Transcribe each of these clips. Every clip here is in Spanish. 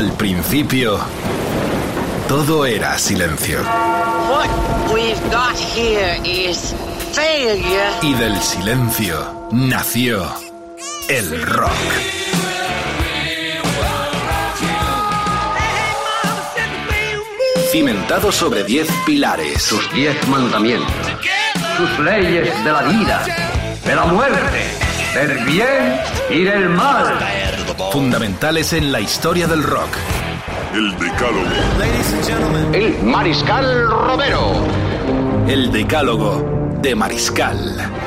Al principio, todo era silencio. What we've got here is failure. Y del silencio nació el rock. Cimentado sobre diez pilares. sus diez mandamientos, sus leyes de la vida, de la muerte, del bien y del mal. Fundamentales en la historia del rock. El Decálogo. El Mariscal Romero. El decálogo de Mariscal.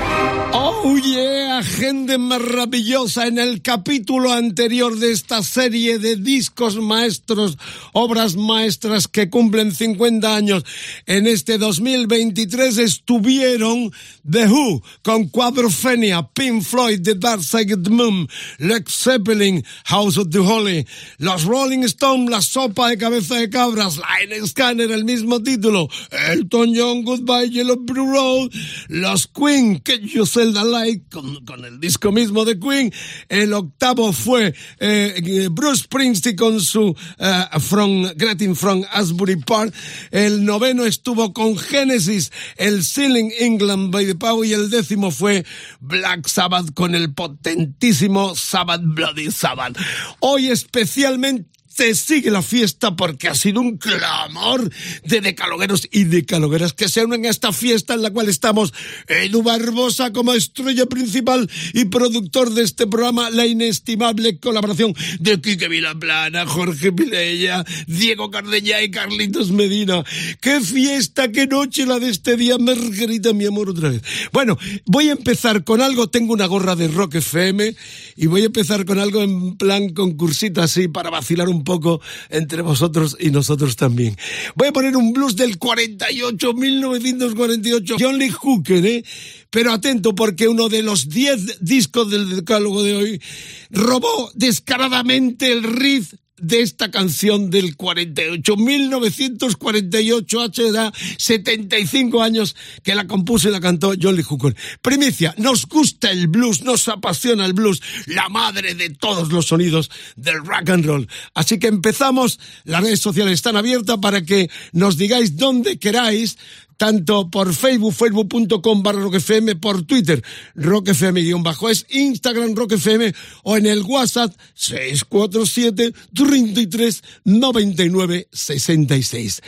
Oh yeah, gente maravillosa. En el capítulo anterior de esta serie de discos maestros, obras maestras que cumplen 50 años en este 2023 estuvieron The Who con Quadrophenia, Pink Floyd, The Dark Side the Moon, Led Zeppelin, House of the Holy, los Rolling Stones, La Sopa de Cabeza de Cabras, Line Scanner, el mismo título, Elton John, Goodbye Yellow Blue Road, los Queen, que yo sé Light con, con, el disco mismo de Queen. El octavo fue eh, Bruce Springsteen con su uh, From Greeting from Asbury Park. El noveno estuvo con Genesis, el Ceiling England by the Power y el décimo fue Black Sabbath con el potentísimo Sabbath Bloody Sabbath. Hoy especialmente se sigue la fiesta porque ha sido un clamor de decalogueros y decalogueras que se unen a esta fiesta en la cual estamos Edu Barbosa como estrella principal y productor de este programa, la inestimable colaboración de Quique Vilaplana, Jorge Pilella, Diego Cardeña y Carlitos Medina. ¡Qué fiesta, qué noche la de este día, Margarita, mi amor, otra vez! Bueno, voy a empezar con algo, tengo una gorra de Rock FM y voy a empezar con algo en plan concursito así para vacilar un poco entre vosotros y nosotros también. Voy a poner un blues del 48, 1948, John Lee Hooker, ¿eh? Pero atento porque uno de los 10 discos del decálogo de hoy robó descaradamente el riff de esta canción del 48, 1948, H edad 75 años que la compuso y la cantó John Hooker. Primicia, nos gusta el blues, nos apasiona el blues, la madre de todos los sonidos del rock and roll. Así que empezamos, las redes sociales están abiertas para que nos digáis dónde queráis tanto por Facebook, facebook.com barra roquefm, por Twitter, roquefm-es, Instagram roquefm o en el WhatsApp 647 33 99 66.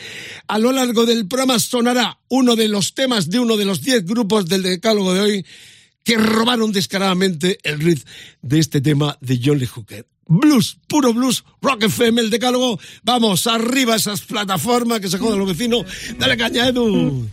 A lo largo del programa sonará uno de los temas de uno de los 10 grupos del decálogo de hoy que robaron descaradamente el riff de este tema de John Lee Hooker. Blues, puro blues, rock FM, el decálogo. Vamos, arriba esas plataformas que se jodan los vecinos. Dale caña, Edu.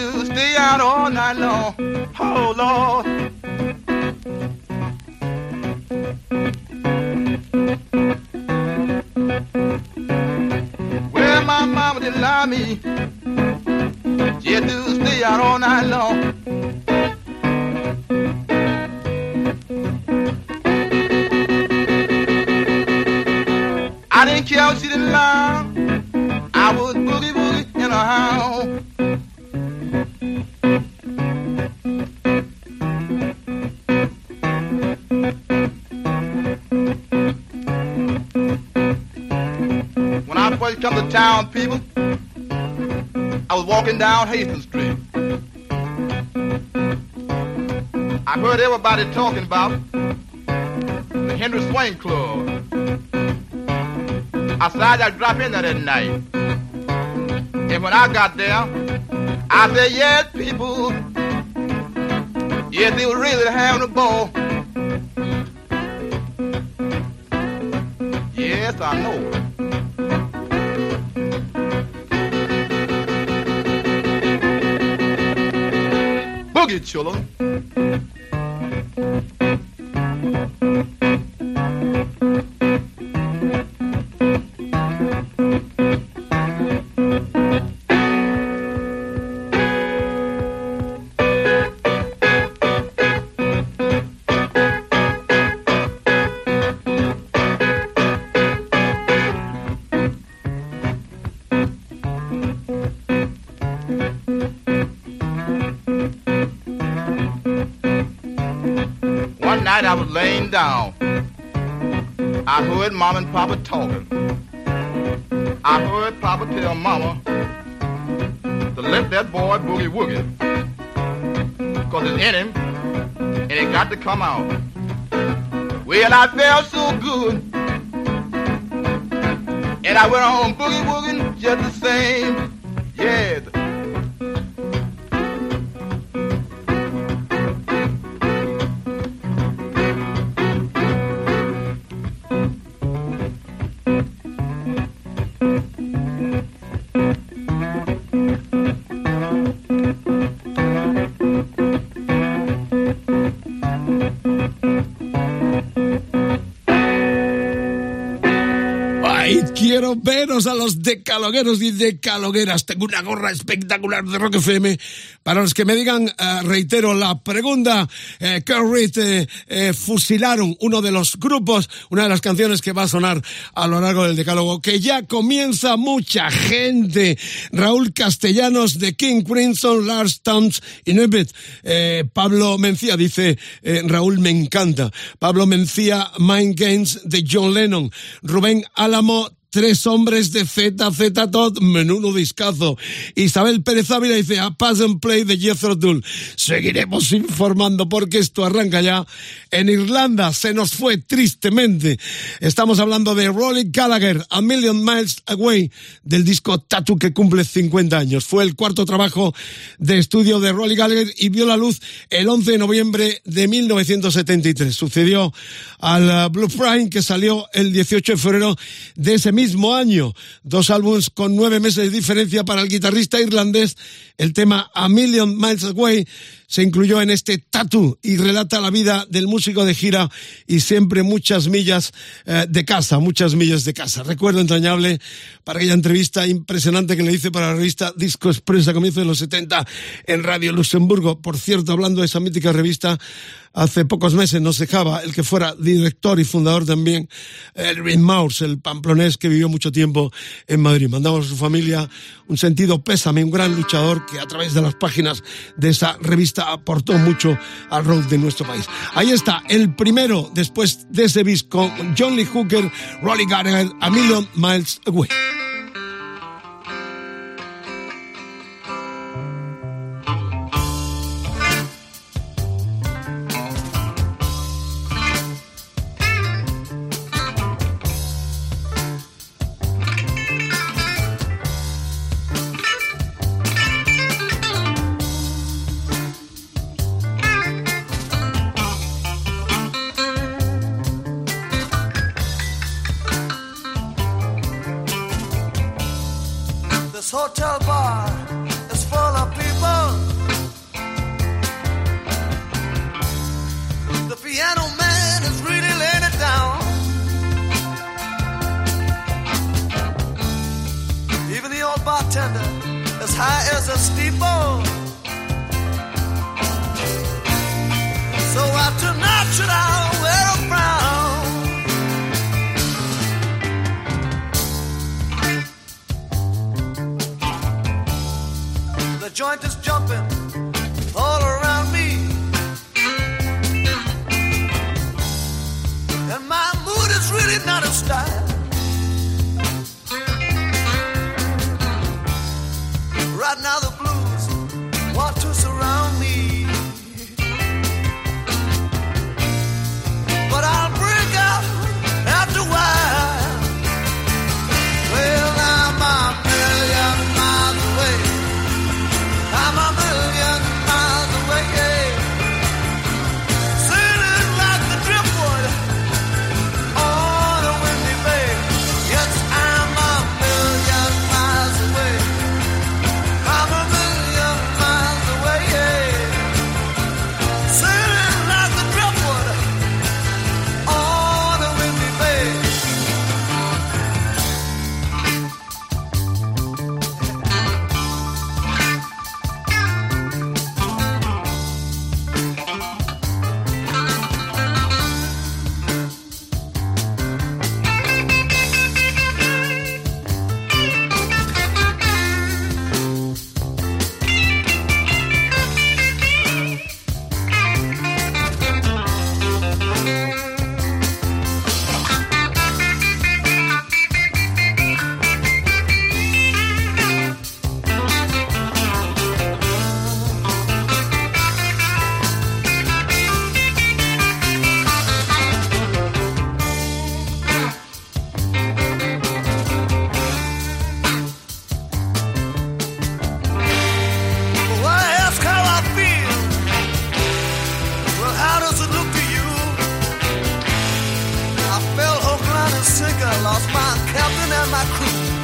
To stay out all night long. Oh, Lord. Well, my mama didn't love me. Just to stay out all night long. I didn't care she didn't love. Come to town, people, I was walking down Hastings Street. I heard everybody talking about the Henry Swain Club. I said I'd drop in there that night. And when I got there, I said, yes, people, yes, they were really having a ball. Yes, I know. Boogie children. To let that boy boogie woogie. Cause it's in him and it got to come out. Well, I felt so good. And I went on boogie woogie just the same. Yeah. Los decalogueros y decalogueras. Tengo una gorra espectacular de Rock FM. Para los que me digan, uh, reitero la pregunta, eh, eh, eh, fusilaron uno de los grupos, una de las canciones que va a sonar a lo largo del decálogo, que ya comienza mucha gente. Raúl Castellanos de King Crimson, Lars Towns y Nubbet. Eh, Pablo Mencía dice, eh, Raúl me encanta. Pablo Mencía, Mind Games de John Lennon. Rubén Álamo, Tres hombres de ZZ Todd, menudo discazo. Isabel Pérez Ávila dice a Pass and Play de Jethro Tull. Seguiremos informando porque esto arranca ya. En Irlanda se nos fue tristemente. Estamos hablando de Rolly Gallagher, A Million Miles Away, del disco Tattoo que cumple 50 años. Fue el cuarto trabajo de estudio de Rolly Gallagher y vio la luz el 11 de noviembre de 1973. Sucedió al Blue Prime que salió el 18 de febrero de ese año. Dos álbumes con nueve meses de diferencia para el guitarrista irlandés. El tema A Million Miles Away se incluyó en este Tattoo y relata la vida del músico de gira y siempre muchas millas eh, de casa, muchas millas de casa. Recuerdo entrañable para aquella entrevista impresionante que le hice para la revista Disco Express a comienzos de los 70 en Radio Luxemburgo. Por cierto, hablando de esa mítica revista, hace pocos meses nos dejaba el que fuera director y fundador también, Elvin Maurs, el pamplonés que vivió mucho tiempo en Madrid. Mandamos a su familia un sentido pésame, un gran luchador que a través de las páginas de esa revista aportó mucho al rock de nuestro país. Ahí está, el primero después de ese bis con John Lee Hooker, Rolly Gallagher, A Million Miles Away. Hotel bar my crew.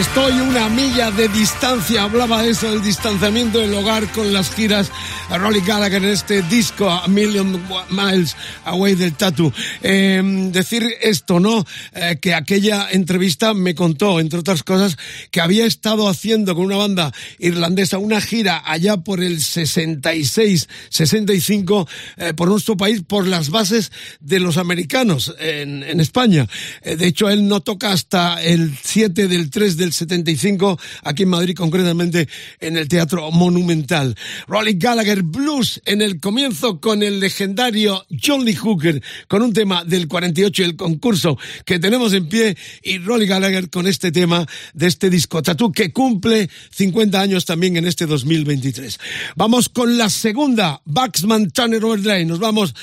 Estoy una milla de distancia, hablaba de eso, del distanciamiento del hogar con las giras a Rolly Gallagher en este disco A Million Miles Away del Tattoo. Eh, decir esto, ¿no? Eh, que aquella entrevista me contó, entre otras cosas, que había estado haciendo con una banda irlandesa una gira allá por el 66, 65, eh, por nuestro país, por las bases de los americanos en, en España. Eh, de hecho, él no toca hasta el 7 del 3 del 75, aquí en Madrid, concretamente en el Teatro Monumental. Rolly Gallagher Blues en el comienzo con el legendario John Lee Hooker, con un tema del 48 y el concurso que tenemos en pie, y Rolly Gallagher con este tema de este disco Tattoo que cumple 50 años también en este 2023. Vamos con la segunda, Baxman Tanner Overdrive. Nos vamos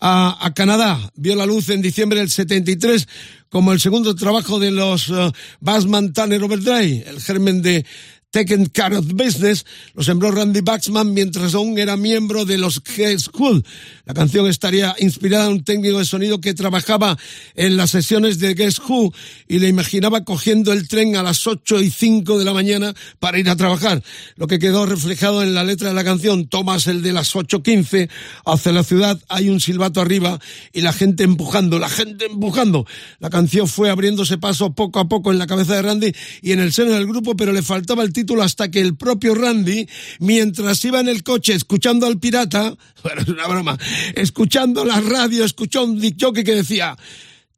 a, Canadá. Vio la luz en diciembre del 73 como el segundo trabajo de los uh, Bassman Tanner Overdrive, el germen de Taken Care of Business, lo sembró Randy Baxman mientras aún era miembro de los G School. La canción estaría inspirada en un técnico de sonido que trabajaba en las sesiones de Guess Who y le imaginaba cogiendo el tren a las 8 y 5 de la mañana para ir a trabajar. Lo que quedó reflejado en la letra de la canción, tomas el de las 8.15, hacia la ciudad hay un silbato arriba y la gente empujando, la gente empujando. La canción fue abriéndose paso poco a poco en la cabeza de Randy y en el seno del grupo, pero le faltaba el título hasta que el propio Randy, mientras iba en el coche escuchando al pirata, bueno, es una broma, escuchando la radio, escuchó un dick que decía,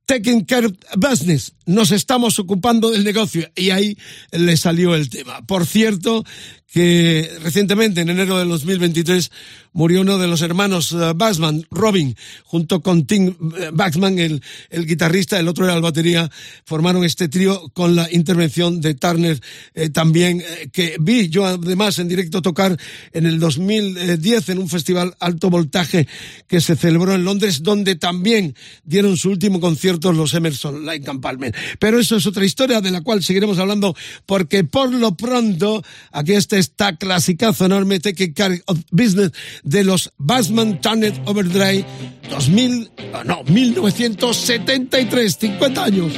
taking care of business, nos estamos ocupando del negocio y ahí le salió el tema. Por cierto, que recientemente, en enero del 2023, murió uno de los hermanos uh, Baxman, Robin, junto con Tim uh, Baxman, el, el, guitarrista, el otro era el batería, formaron este trío con la intervención de Turner eh, también, eh, que vi yo además en directo tocar en el 2010 en un festival alto voltaje que se celebró en Londres, donde también dieron su último concierto los Emerson, Lake and Palmer. Pero eso es otra historia de la cual seguiremos hablando, porque por lo pronto, aquí está esta clasicazo enorme Take Care of Business de los Bassman Turner Overdrive 2000, no, 1973, 50 años.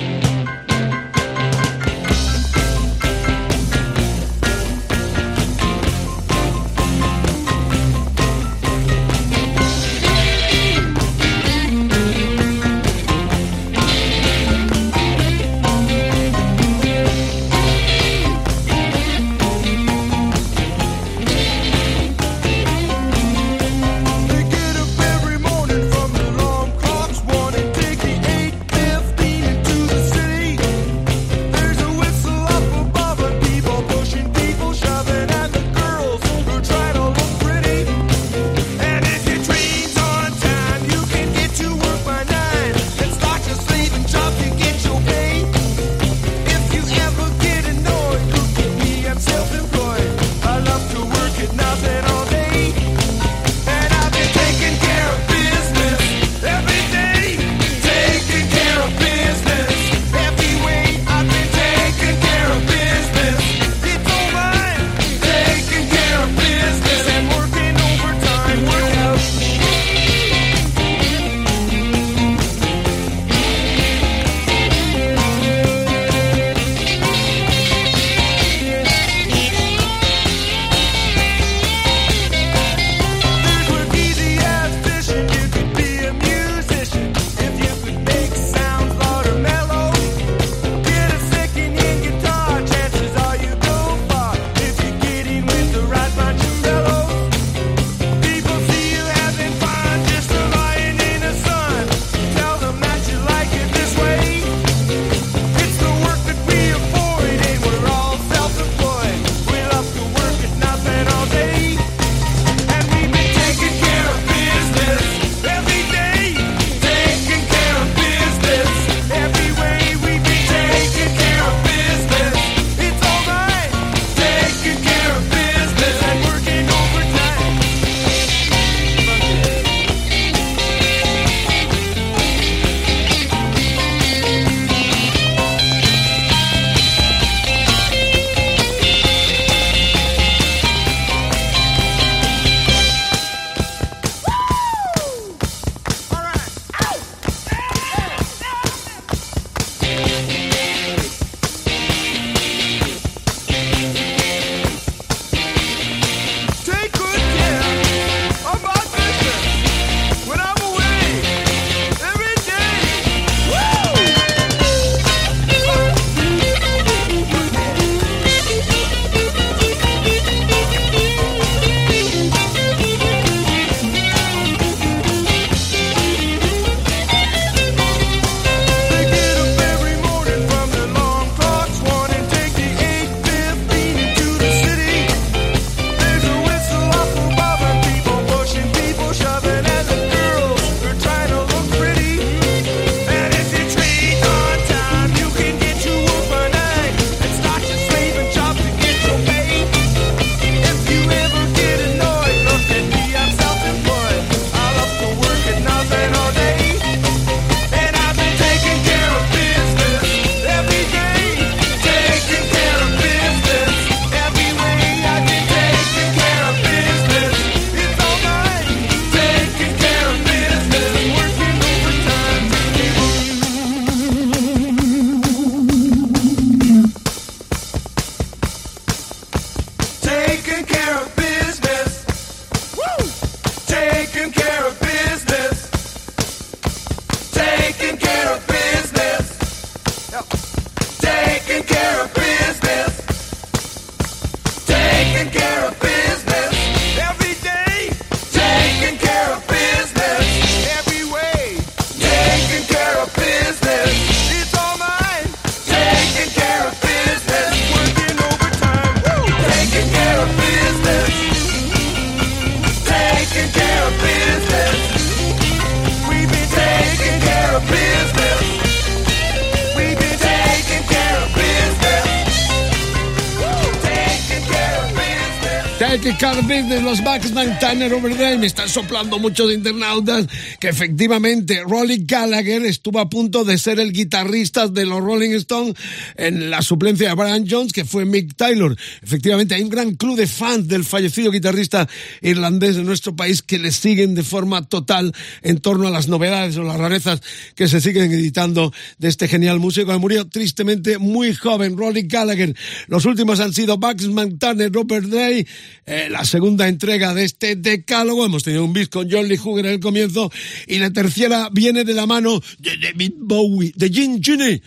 Baxman Tanner Overdrive. Me están soplando muchos internautas que efectivamente Rolly Gallagher estuvo a punto de ser el guitarrista de los Rolling Stones en la suplencia de Brian Jones, que fue Mick Taylor. Efectivamente, hay un gran club de fans del fallecido guitarrista irlandés de nuestro país que le siguen de forma total en torno a las novedades o las rarezas que se siguen editando de este genial músico que murió tristemente muy joven, Rolly Gallagher. Los últimos han sido Baxman Tanner, Robert Day, eh, la segunda entrega de este decálogo. Hemos tenido un bis con John Lee Hooker en el comienzo y la tercera viene de la mano de David Bowie, de Gene Genie.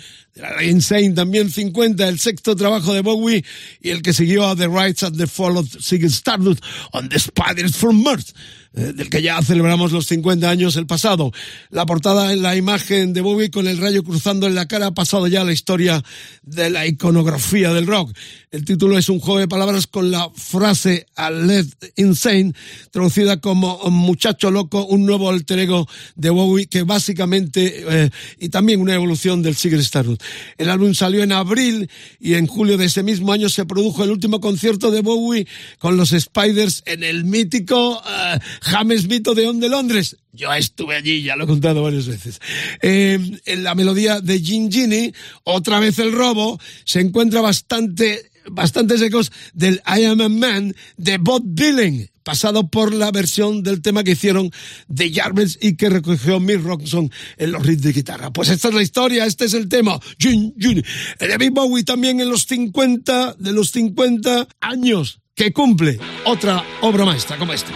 Insane también 50, el sexto trabajo de Bowie y el que siguió a The Rights at the Fall of Sigurd Stardust on the Spiders from Earth. Eh, del que ya celebramos los 50 años el pasado. La portada en la imagen de Bowie con el rayo cruzando en la cara ha pasado ya la historia de la iconografía del rock. El título es un juego de palabras con la frase a Led Insane, traducida como muchacho loco, un nuevo alter ego de Bowie que básicamente, eh, y también una evolución del Secret Stardust. El álbum salió en abril y en julio de ese mismo año se produjo el último concierto de Bowie con los Spiders en el mítico uh, James Vito de On de Londres. Yo estuve allí, ya lo he contado varias veces. Eh, en la melodía de Gin Gini, otra vez el robo, se encuentra bastante, bastantes ecos del I Am a Man de Bob Dylan, pasado por la versión del tema que hicieron de Jarvis y que recogió Mick Robinson en los riffs de guitarra. Pues esta es la historia, este es el tema. Gin Gini. David Bowie también en los 50, de los 50 años que cumple otra obra maestra como esta.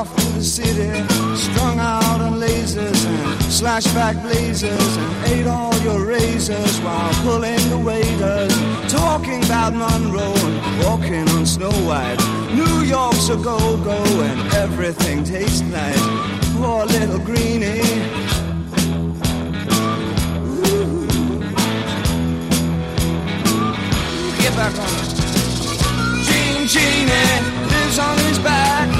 Off the city, strung out on lasers and slashback blazers, and ate all your razors while pulling the waiters, talking about Monroe and walking on Snow White. New York's a go-go and everything tastes nice. Poor little greenie. Ooh. Get back on. Gene Genie lives on his back.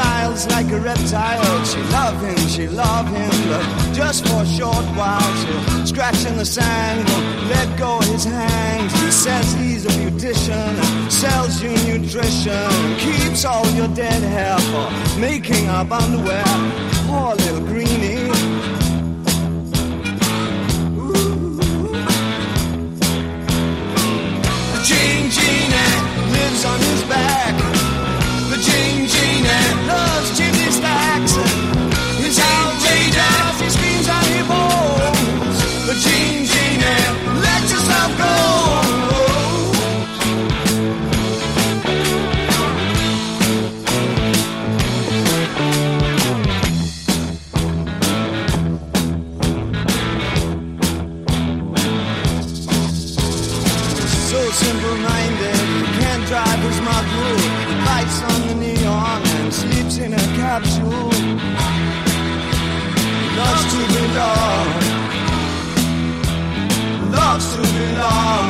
Smiles like a reptile. Oh, she love him, she love him, but just for a short while. She'll scratch in the sand, let go his hands. He says he's a beautician, sells you nutrition, keeps all your dead hair for making up underwear. Poor little greenie. Gene Genie lives on his back. Loves to belong. Loves to belong. The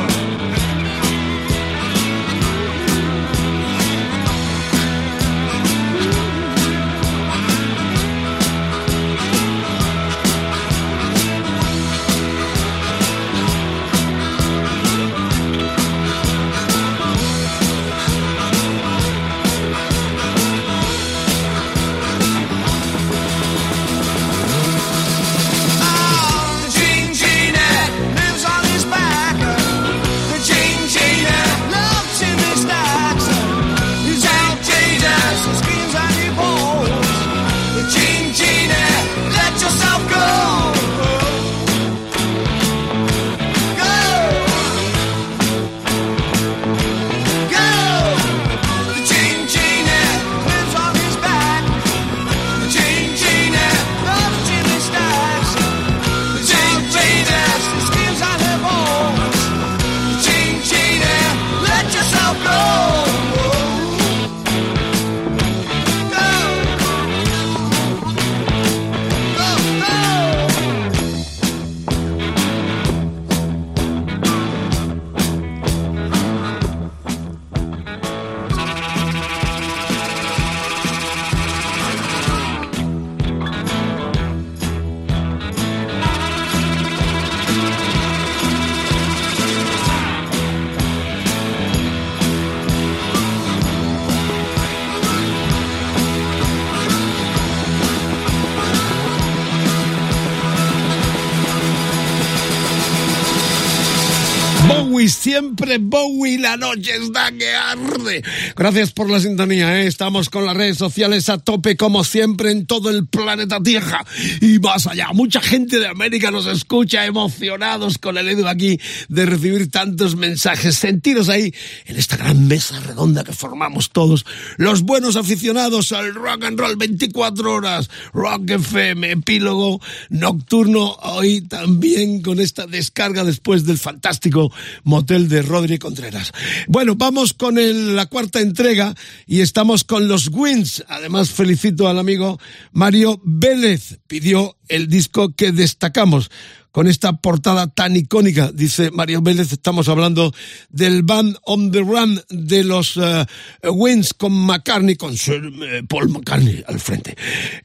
siempre Bowie, la noche está que arde. Gracias por la sintonía, ¿eh? estamos con las redes sociales a tope como siempre en todo el planeta Tierra y más allá. Mucha gente de América nos escucha emocionados con el Edu aquí de recibir tantos mensajes. Sentidos ahí en esta gran mesa redonda que formamos todos, los buenos aficionados al rock and roll 24 horas, Rock FM, epílogo nocturno, hoy también con esta descarga después del fantástico motel de Rodri Contreras. Bueno, vamos con la cuarta entrega y estamos con los Wins. Además, felicito al amigo Mario Vélez. Pidió el disco que destacamos con esta portada tan icónica, dice Mario Vélez, estamos hablando del Band on the Run de los uh, Wins con McCartney, con Sir eh, Paul McCartney al frente.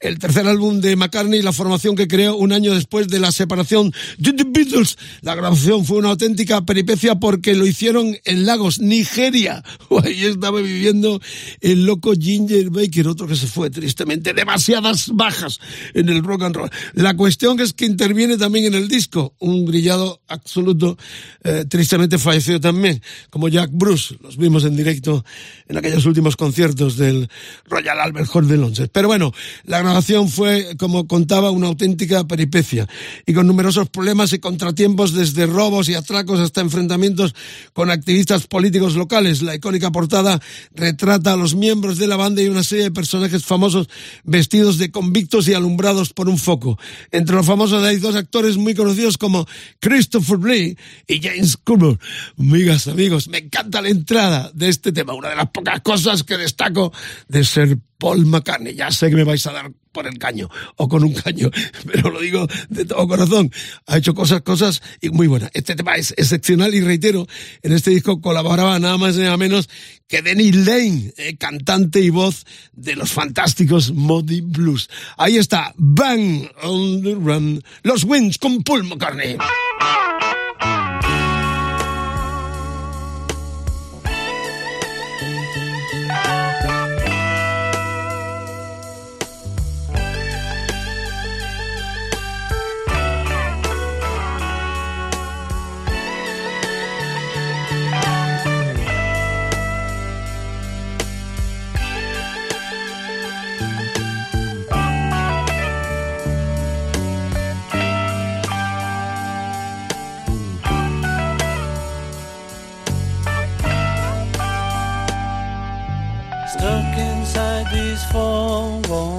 El tercer álbum de McCartney, la formación que creó un año después de la separación de The Beatles. La grabación fue una auténtica peripecia porque lo hicieron en Lagos, Nigeria. Ahí estaba viviendo el loco Ginger Baker, otro que se fue tristemente. Demasiadas bajas en el rock and roll. La cuestión es que interviene también en el un brillado absoluto, eh, tristemente fallecido también, como Jack Bruce, los vimos en directo en aquellos últimos conciertos del Royal Albert Hall de Londres. Pero bueno, la grabación fue, como contaba, una auténtica peripecia, y con numerosos problemas y contratiempos desde robos y atracos hasta enfrentamientos con activistas políticos locales. La icónica portada retrata a los miembros de la banda y una serie de personajes famosos vestidos de convictos y alumbrados por un foco. Entre los famosos hay dos actores muy conocidos como Christopher Lee y James Coburn. Amigas, amigos, me encanta la entrada de este tema, una de las pocas cosas que destaco de ser Paul McCartney. Ya sé que me vais a dar por el caño o con un caño, pero lo digo de todo corazón. Ha hecho cosas, cosas y muy buenas. Este tema es excepcional y reitero, en este disco colaboraba nada más y nada menos que Denny Lane, eh, cantante y voz de los fantásticos Modi Blues. Ahí está, Bang on the Run, los Wins con Paul McCartney. wrong.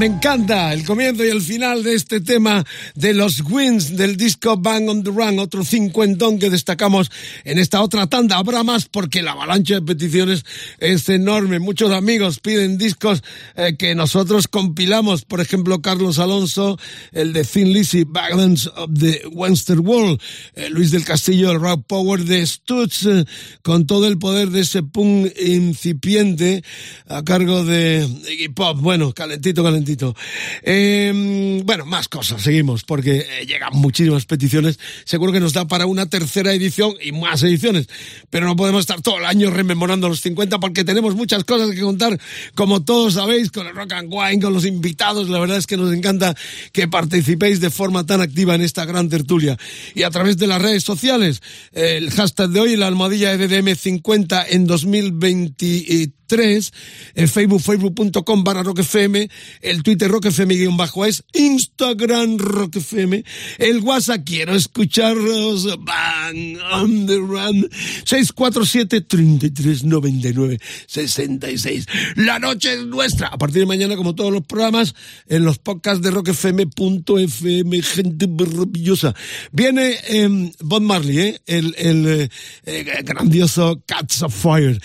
Me encanta el comienzo y el final de este tema de los Wins del disco Bang on the Run, otro cincuentón que destacamos en esta otra tanda. Habrá más porque la avalancha de peticiones es enorme. Muchos amigos piden discos eh, que nosotros compilamos, por ejemplo, Carlos Alonso, el de Thin Lizzy, Balance of the Western World, eh, Luis del Castillo, el Rock Power de Stutz, eh, con todo el poder de ese punk incipiente a cargo de Iggy Pop. Bueno, calentito, calentito. Eh, bueno, más cosas, seguimos, porque eh, llegan muchísimas peticiones. Seguro que nos da para una tercera edición y más ediciones. Pero no podemos estar todo el año rememorando los 50 porque tenemos muchas cosas que contar, como todos sabéis, con el Rock and Wine, con los invitados. La verdad es que nos encanta que participéis de forma tan activa en esta gran tertulia. Y a través de las redes sociales, el hashtag de hoy, la almohadilla EDM50 en 2023 3, el Facebook, facebook.com barra roquefm, el Twitter roquefm es, Instagram roquefm, el WhatsApp, quiero escucharlos, bang, on the run, 647-3399-66. La noche es nuestra, a partir de mañana, como todos los programas, en los podcasts de roquefm.fm, gente maravillosa. Viene eh, Bob Marley, ¿eh? el, el eh, eh, grandioso Cats of Fire.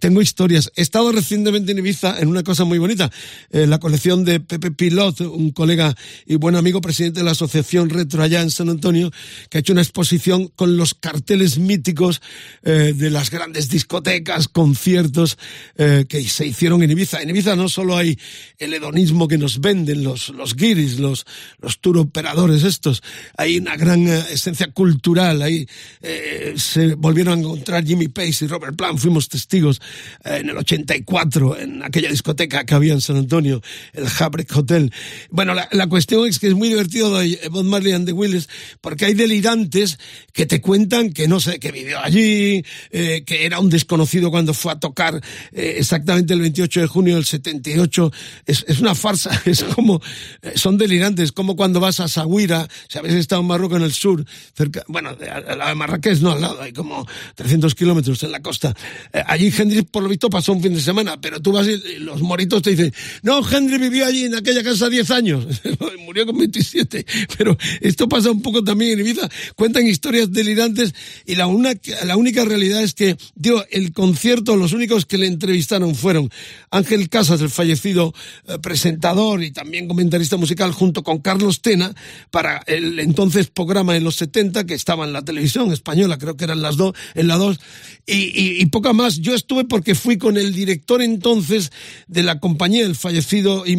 Tengo historias He estado recientemente en Ibiza en una cosa muy bonita, la colección de Pepe Pilot, un colega y buen amigo, presidente de la Asociación Retro allá en San Antonio, que ha hecho una exposición con los carteles míticos eh, de las grandes discotecas, conciertos eh, que se hicieron en Ibiza. En Ibiza no solo hay el hedonismo que nos venden los, los guiris, los, los tour operadores estos, hay una gran eh, esencia cultural, ahí se volvieron a encontrar Jimmy Pace y Robert Plant, fuimos testigos en el 84 en aquella discoteca que había en San Antonio, el Habrick Hotel. Bueno, la, la cuestión es que es muy divertido de Bob Marley and the Willis porque hay delirantes que te cuentan que no sé, que vivió allí, eh, que era un desconocido cuando fue a tocar eh, exactamente el 28 de junio del 78. Es, es una farsa, es como, eh, son delirantes, como cuando vas a Saguira, si habéis estado en Marruecos en el sur, cerca, bueno, a Marrakech, no al lado, hay como 300 kilómetros en la costa. Eh, allí Hendrix, por lo visto, pasó un fin de semana, pero tú vas y los moritos te dicen, no, Henry vivió allí en aquella casa 10 años, murió con 27, pero esto pasa un poco también en Ibiza, cuentan historias delirantes y la, una, la única realidad es que, digo, el concierto, los únicos que le entrevistaron fueron Ángel Casas, el fallecido eh, presentador y también comentarista musical, junto con Carlos Tena, para el entonces programa en los 70 que estaba en la televisión española, creo que eran las dos, en la 2, y, y, y poca más. Yo estuve porque fui con el director entonces de la compañía, el fallecido y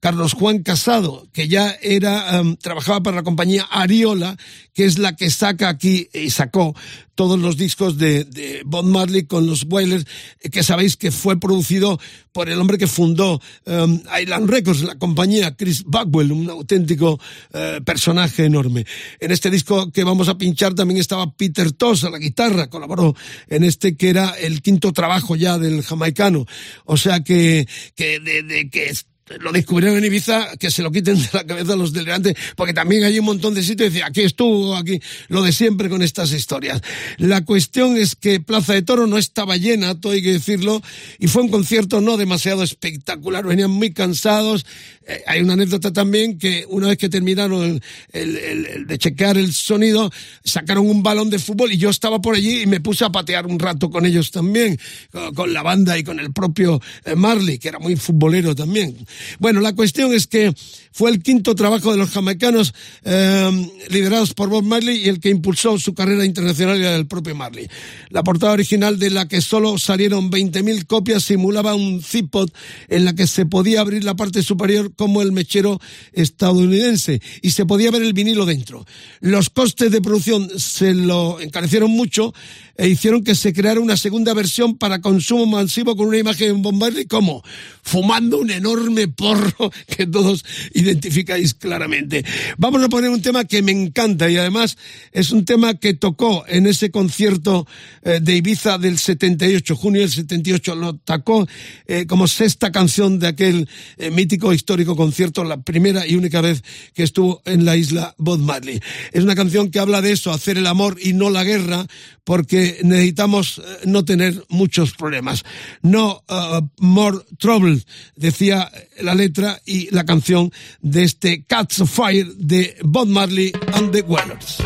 Carlos Juan Casado, que ya era, um, trabajaba para la compañía Ariola, que es la que saca aquí y sacó todos los discos de, Bob Marley con los Wailers, que sabéis que fue producido por el hombre que fundó um, Island Records, la compañía, Chris Backwell, un auténtico uh, personaje enorme. En este disco que vamos a pinchar también estaba Peter Toss a la guitarra, colaboró en este que era el quinto trabajo ya del jamaicano. O sea que, que de, de que lo descubrieron en Ibiza, que se lo quiten de la cabeza los delirantes, porque también hay un montón de sitios dice, aquí estuvo, aquí, lo de siempre con estas historias. La cuestión es que Plaza de Toro no estaba llena, todo hay que decirlo, y fue un concierto no demasiado espectacular, venían muy cansados. Eh, hay una anécdota también que una vez que terminaron el, el, el de chequear el sonido, sacaron un balón de fútbol y yo estaba por allí y me puse a patear un rato con ellos también, con, con la banda y con el propio eh, Marley, que era muy futbolero también. Bueno, la cuestión es que fue el quinto trabajo de los jamaicanos eh, liderados por Bob Marley y el que impulsó su carrera internacional y la del propio Marley. La portada original de la que solo salieron 20.000 copias simulaba un zipod en la que se podía abrir la parte superior como el mechero estadounidense y se podía ver el vinilo dentro. Los costes de producción se lo encarecieron mucho e hicieron que se creara una segunda versión para consumo masivo con una imagen en Bob Marley como fumando un enorme porro que todos identificáis claramente. Vamos a poner un tema que me encanta y además es un tema que tocó en ese concierto eh, de Ibiza del 78, junio del 78, lo tocó eh, como sexta canción de aquel eh, mítico histórico concierto, la primera y única vez que estuvo en la isla Bob Marley. Es una canción que habla de eso, hacer el amor y no la guerra, porque necesitamos no tener muchos problemas. No more trouble, decía la letra y la canción de este Cats of Fire de Bob Marley and the Wailers.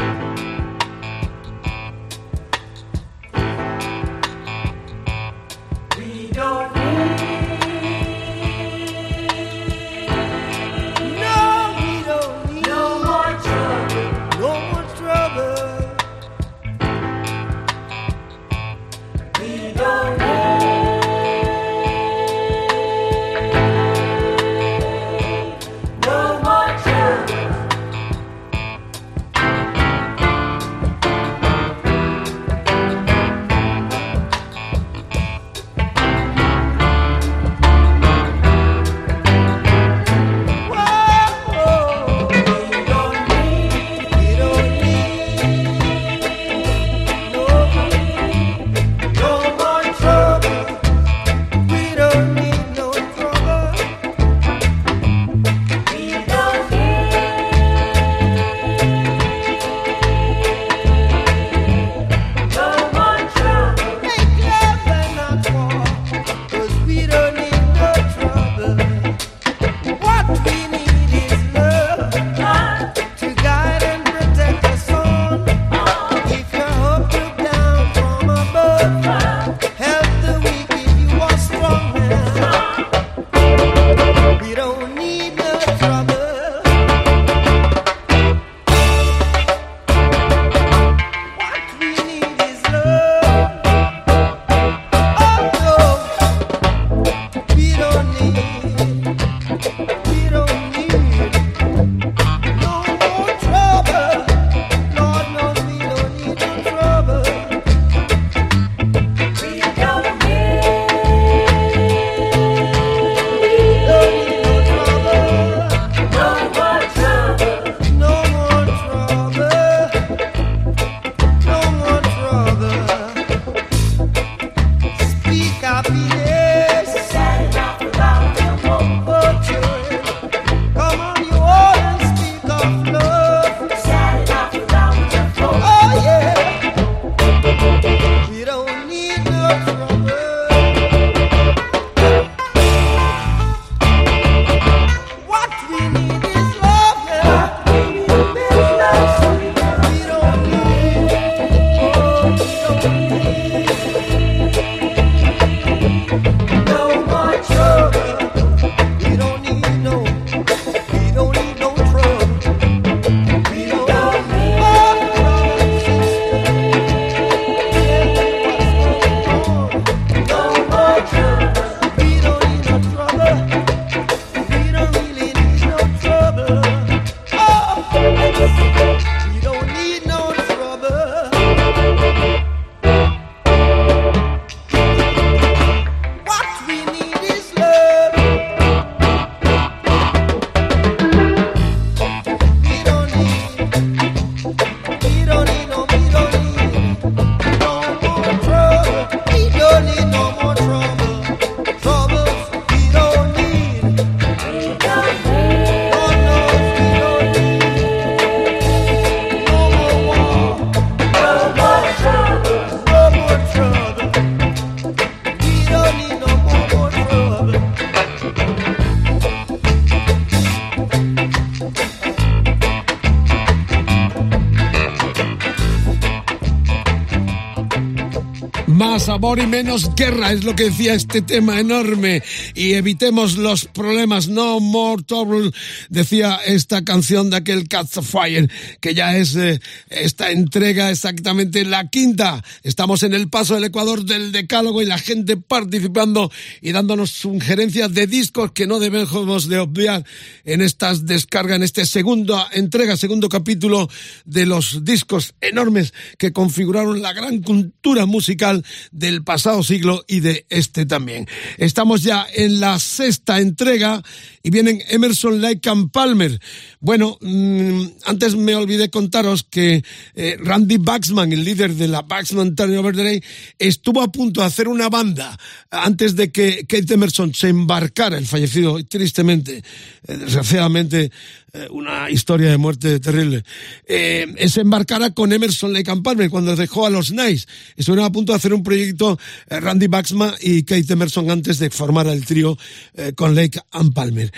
Sabor y menos guerra, es lo que decía este tema enorme. Y evitemos los problemas, no more trouble, decía esta canción de aquel Cats of Fire, que ya es eh, esta entrega exactamente la quinta. Estamos en el paso del Ecuador del Decálogo y la gente participando y dándonos sugerencias de discos que no debemos de obviar en estas descargas, en este segunda entrega, segundo capítulo de los discos enormes que configuraron la gran cultura musical del pasado siglo y de este también. Estamos ya en la sexta entrega y vienen Emerson, Lake Palmer. Bueno, mm, antes me olvidé contaros que eh, Randy Baxman, el líder de la Baxman Turn Over the Day, estuvo a punto de hacer una banda antes de que Kate Emerson se embarcara, el fallecido, tristemente, eh, desgraciadamente, eh, una historia de muerte terrible. Eh, se embarcara con Emerson Lake and Palmer cuando dejó a los Nice. Estuvieron a punto de hacer un proyecto eh, Randy Baxma y Kate Emerson antes de formar el trío eh, con Lake and Palmer.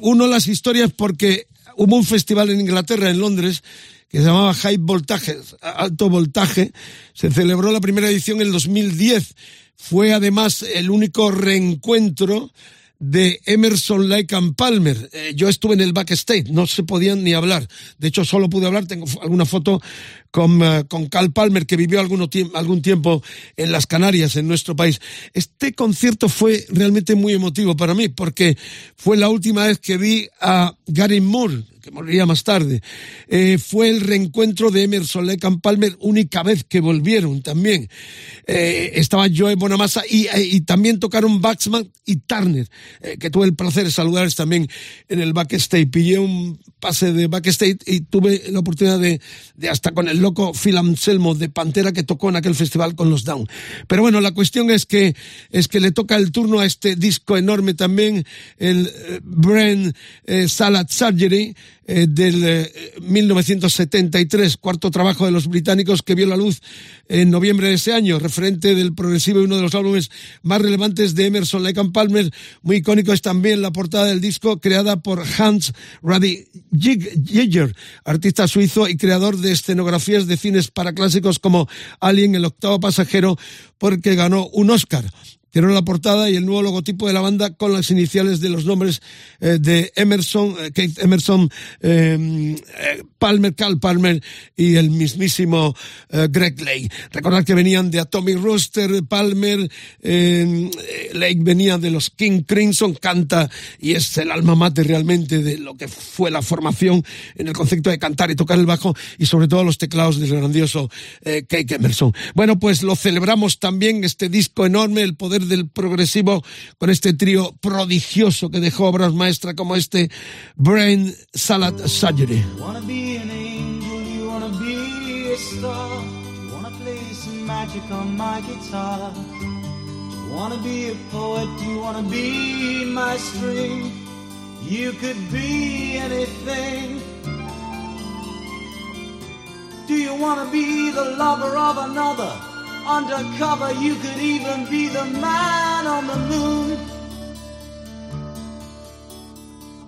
Uno las historias porque hubo un festival en Inglaterra, en Londres, que se llamaba High Voltage, Alto Voltaje. Se celebró la primera edición en el 2010. Fue además el único reencuentro de Emerson, Lake and Palmer. Eh, yo estuve en el backstage, no se podían ni hablar. De hecho, solo pude hablar, tengo alguna foto con, uh, con Cal Palmer, que vivió algún, algún tiempo en las Canarias, en nuestro país. Este concierto fue realmente muy emotivo para mí, porque fue la última vez que vi a Gary Moore, que moriría más tarde. Eh, fue el reencuentro de Emerson and Palmer, única vez que volvieron también. Eh, estaba Joe Bonamassa y, eh, y, también tocaron Baxman y Turner, que tuve el placer de saludarles también en el backstage. Pillé un pase de backstage y tuve la oportunidad de, de hasta con el loco Phil Anselmo de Pantera que tocó en aquel festival con los Down. Pero bueno, la cuestión es que, es que le toca el turno a este disco enorme también, el Brain Salad Surgery, eh, del eh, 1973, cuarto trabajo de los británicos que vio la luz en noviembre de ese año, referente del progresivo y uno de los álbumes más relevantes de Emerson, Lake Palmer. Muy icónico es también la portada del disco creada por Hans Radi Jäger, artista suizo y creador de escenografías de cines para clásicos como Alien, el octavo pasajero, porque ganó un Oscar. Tiene la portada y el nuevo logotipo de la banda con las iniciales de los nombres eh, de Emerson, eh, Kate Emerson, eh, Palmer, Cal Palmer y el mismísimo Greg Lake. Recordad que venían de Atomic Rooster, Palmer, Lake venía de los King Crimson, canta y es el alma mater realmente de lo que fue la formación en el concepto de cantar y tocar el bajo y sobre todo los teclados del grandioso Kate Emerson. Bueno, pues lo celebramos también este disco enorme, el poder del progresivo con este trío prodigioso que dejó obras maestras como este Brain Salad Surgery. Wanna be a star. You wanna play some magic on my guitar. You wanna be a poet, do you wanna be my string? You could be anything. Do you wanna be the lover of another? undercover, you could even be the man on the moon.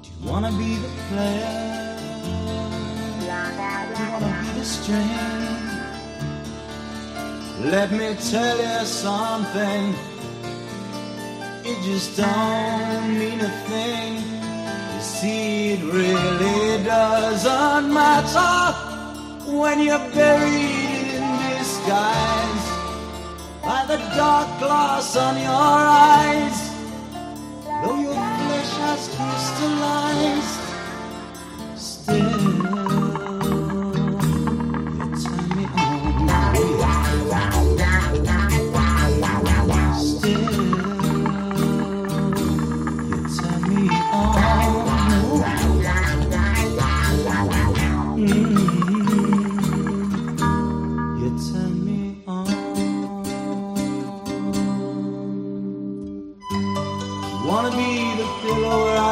Do you wanna be the player? Do you wanna be the string? Let me tell you something. It just don't mean a thing. You see, it really doesn't matter when you're buried in disguise by the dark glass on your eyes. Though your flesh has crystallized, still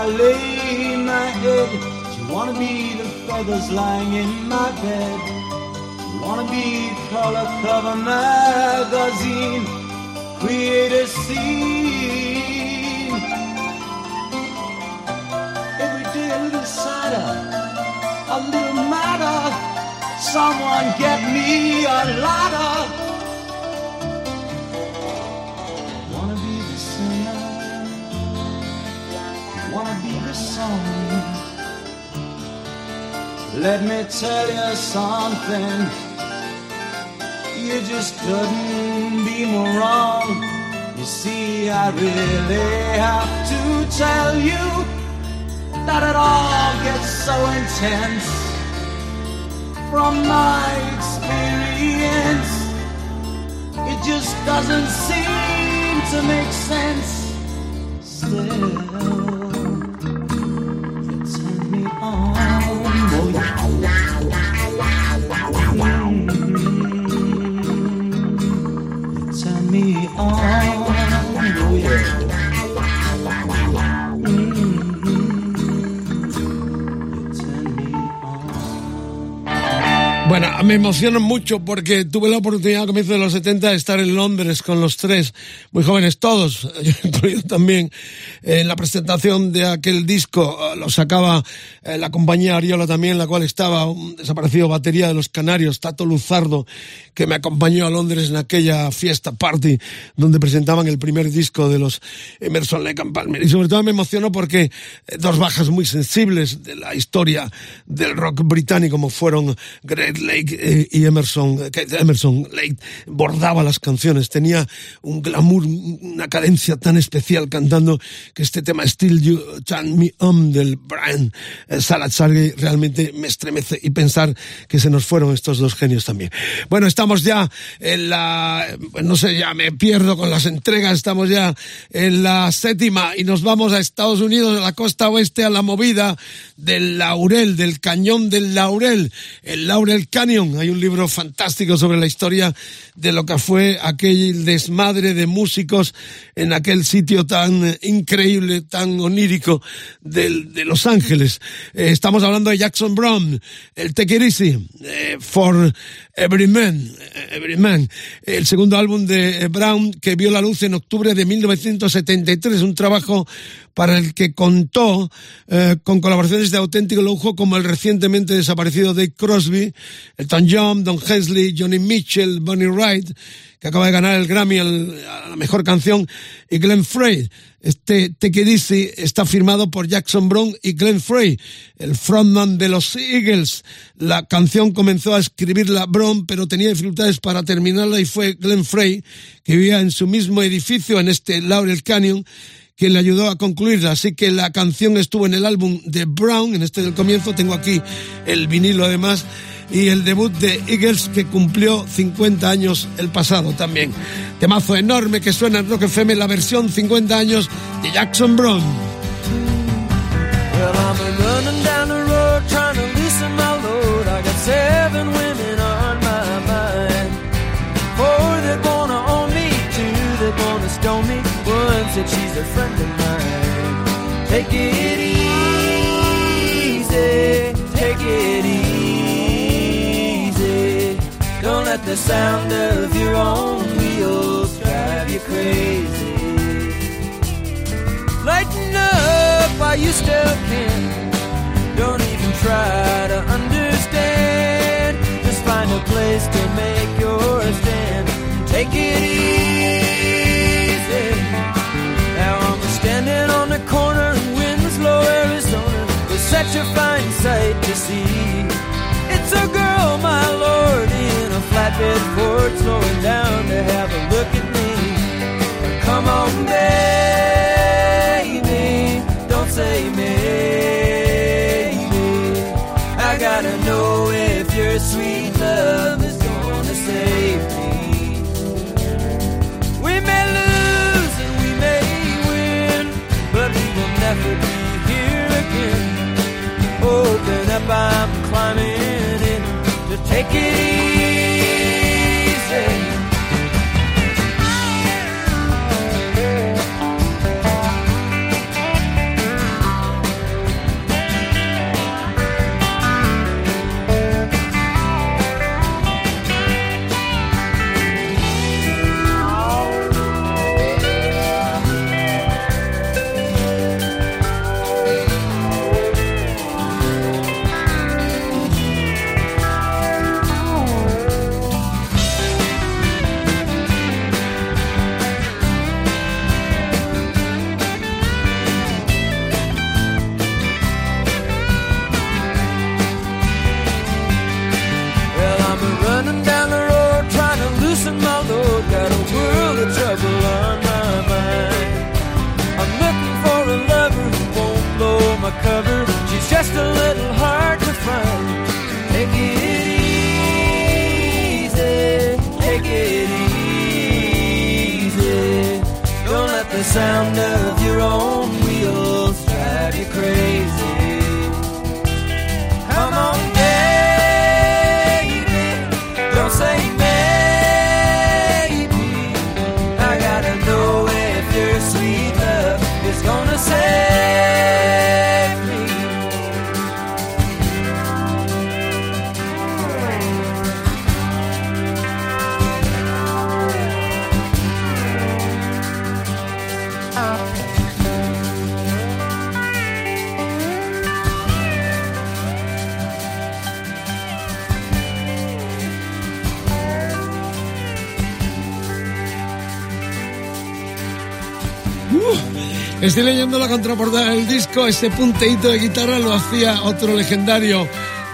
I lay my head? You wanna be the feathers lying in my bed? You wanna be color cover magazine? Create a scene. Every day a little sadder, a little madder. Someone get me a ladder. Song. Let me tell you something. You just couldn't be more wrong. You see, I really have to tell you that it all gets so intense. From my experience, it just doesn't seem to make sense. Still. Me emociono mucho porque tuve la oportunidad a comienzos de los 70 de estar en Londres con los tres, muy jóvenes todos, yo incluido también, en la presentación de aquel disco, eh, lo sacaba eh, la compañía Ariola también, la cual estaba un desaparecido batería de los Canarios, Tato Luzardo, que me acompañó a Londres en aquella fiesta party donde presentaban el primer disco de los Emerson Lake and Palmer. Y sobre todo me emociono porque eh, dos bajas muy sensibles de la historia del rock británico como fueron Great Lake eh, y Emerson, eh, Emerson Lake bordaba las canciones, tenía un glamour, una cadencia tan especial cantando que este tema Still You Turn Me On del Brian eh, Salazar realmente me estremece y pensar que se nos fueron estos dos genios también. Bueno, estamos ya en la, no sé, ya me pierdo con las entregas, estamos ya en la séptima y nos vamos a Estados Unidos, a la costa oeste, a la movida del Laurel, del cañón del Laurel, el Laurel Canyon. Hay un libro fantástico sobre la historia de lo que fue aquel desmadre de músicos en aquel sitio tan increíble, tan onírico de Los Ángeles. Eh, estamos hablando de Jackson Brown, el Take It Easy, eh, For Every Man, Every Man, el segundo álbum de Brown que vio la luz en octubre de 1973, un trabajo para el que contó eh, con colaboraciones de auténtico lujo como el recientemente desaparecido Dave Crosby, Elton John, Don Hensley, Johnny Mitchell, Bonnie Wright, que acaba de ganar el Grammy a la mejor canción, y Glenn Frey. Este Take It está firmado por Jackson Brown y Glenn Frey, el frontman de los Eagles. La canción comenzó a escribirla Brown, pero tenía dificultades para terminarla y fue Glenn Frey, que vivía en su mismo edificio, en este Laurel Canyon, quien le ayudó a concluirla. Así que la canción estuvo en el álbum de Brown, en este del comienzo. Tengo aquí el vinilo además. Y el debut de Eagles que cumplió 50 años el pasado también. Temazo enorme que suena en Rock FM, la versión 50 años de Jackson Brown. Said she's a friend of mine. Take it easy, take it easy. Don't let the sound of your own wheels drive you crazy. Lighten up while you still can. Don't even try to understand. Just find a place to make your stand. Take it easy. The corner in Winslow, Arizona, was such a fine sight to see. It's a girl, my lord, in a flatbed Ford, slowing down to have a look at me. Come on, baby, don't say maybe. I gotta know if your sweet take it easy. Sound of your own estoy leyendo la contraportada del disco, ese punteito de guitarra lo hacía otro legendario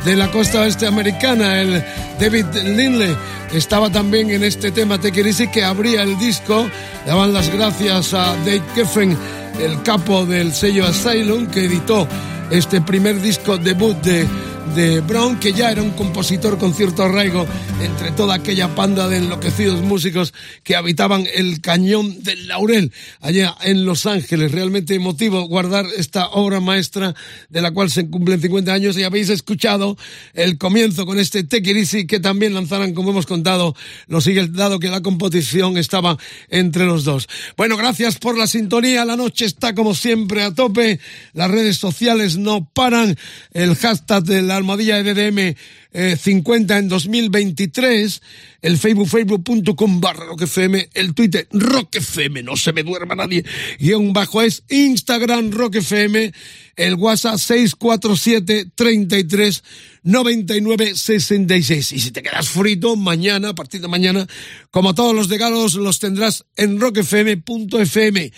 de la costa oeste americana, el David Lindley. Estaba también en este tema Take It que abría el disco. Daban las gracias a Dave Geffen, el capo del sello Asylum, que editó este primer disco debut de de Brown, que ya era un compositor con cierto arraigo entre toda aquella panda de enloquecidos músicos que habitaban el cañón del Laurel allá en Los Ángeles. Realmente emotivo guardar esta obra maestra de la cual se cumplen 50 años y habéis escuchado el comienzo con este Take que también lanzaran, como hemos contado, los Eagles, dado que la composición estaba entre los dos. Bueno, gracias por la sintonía. La noche está como siempre a tope. Las redes sociales no paran. El hashtag de la almohadilla EDM 50 en 2023, el Facebook, facebook.com barra roquefm, el Twitter roquefm, no se me duerma nadie, guion bajo es Instagram roquefm, el WhatsApp 647 33 99 66. Y si te quedas frito, mañana, a partir de mañana, como todos los regalos, los tendrás en roquefm.fm.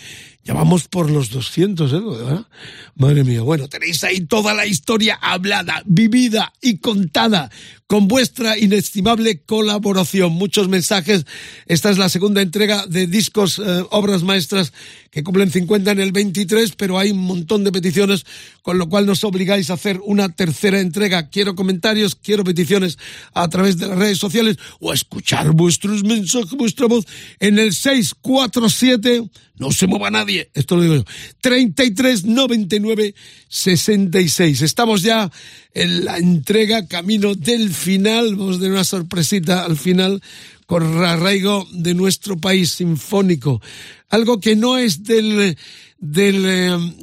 Ya vamos por los 200, ¿eh? ¿verdad? Madre mía. Bueno, tenéis ahí toda la historia hablada, vivida y contada con vuestra inestimable colaboración. Muchos mensajes. Esta es la segunda entrega de discos, eh, obras maestras que cumplen 50 en el 23, pero hay un montón de peticiones, con lo cual nos obligáis a hacer una tercera entrega. Quiero comentarios, quiero peticiones a través de las redes sociales o escuchar vuestros mensajes, vuestra voz en el 647 no se mueva nadie, esto lo digo yo. 33 99 66. Estamos ya en la entrega camino del final, vamos a tener una sorpresita al final con arraigo de nuestro país sinfónico. Algo que no es del, del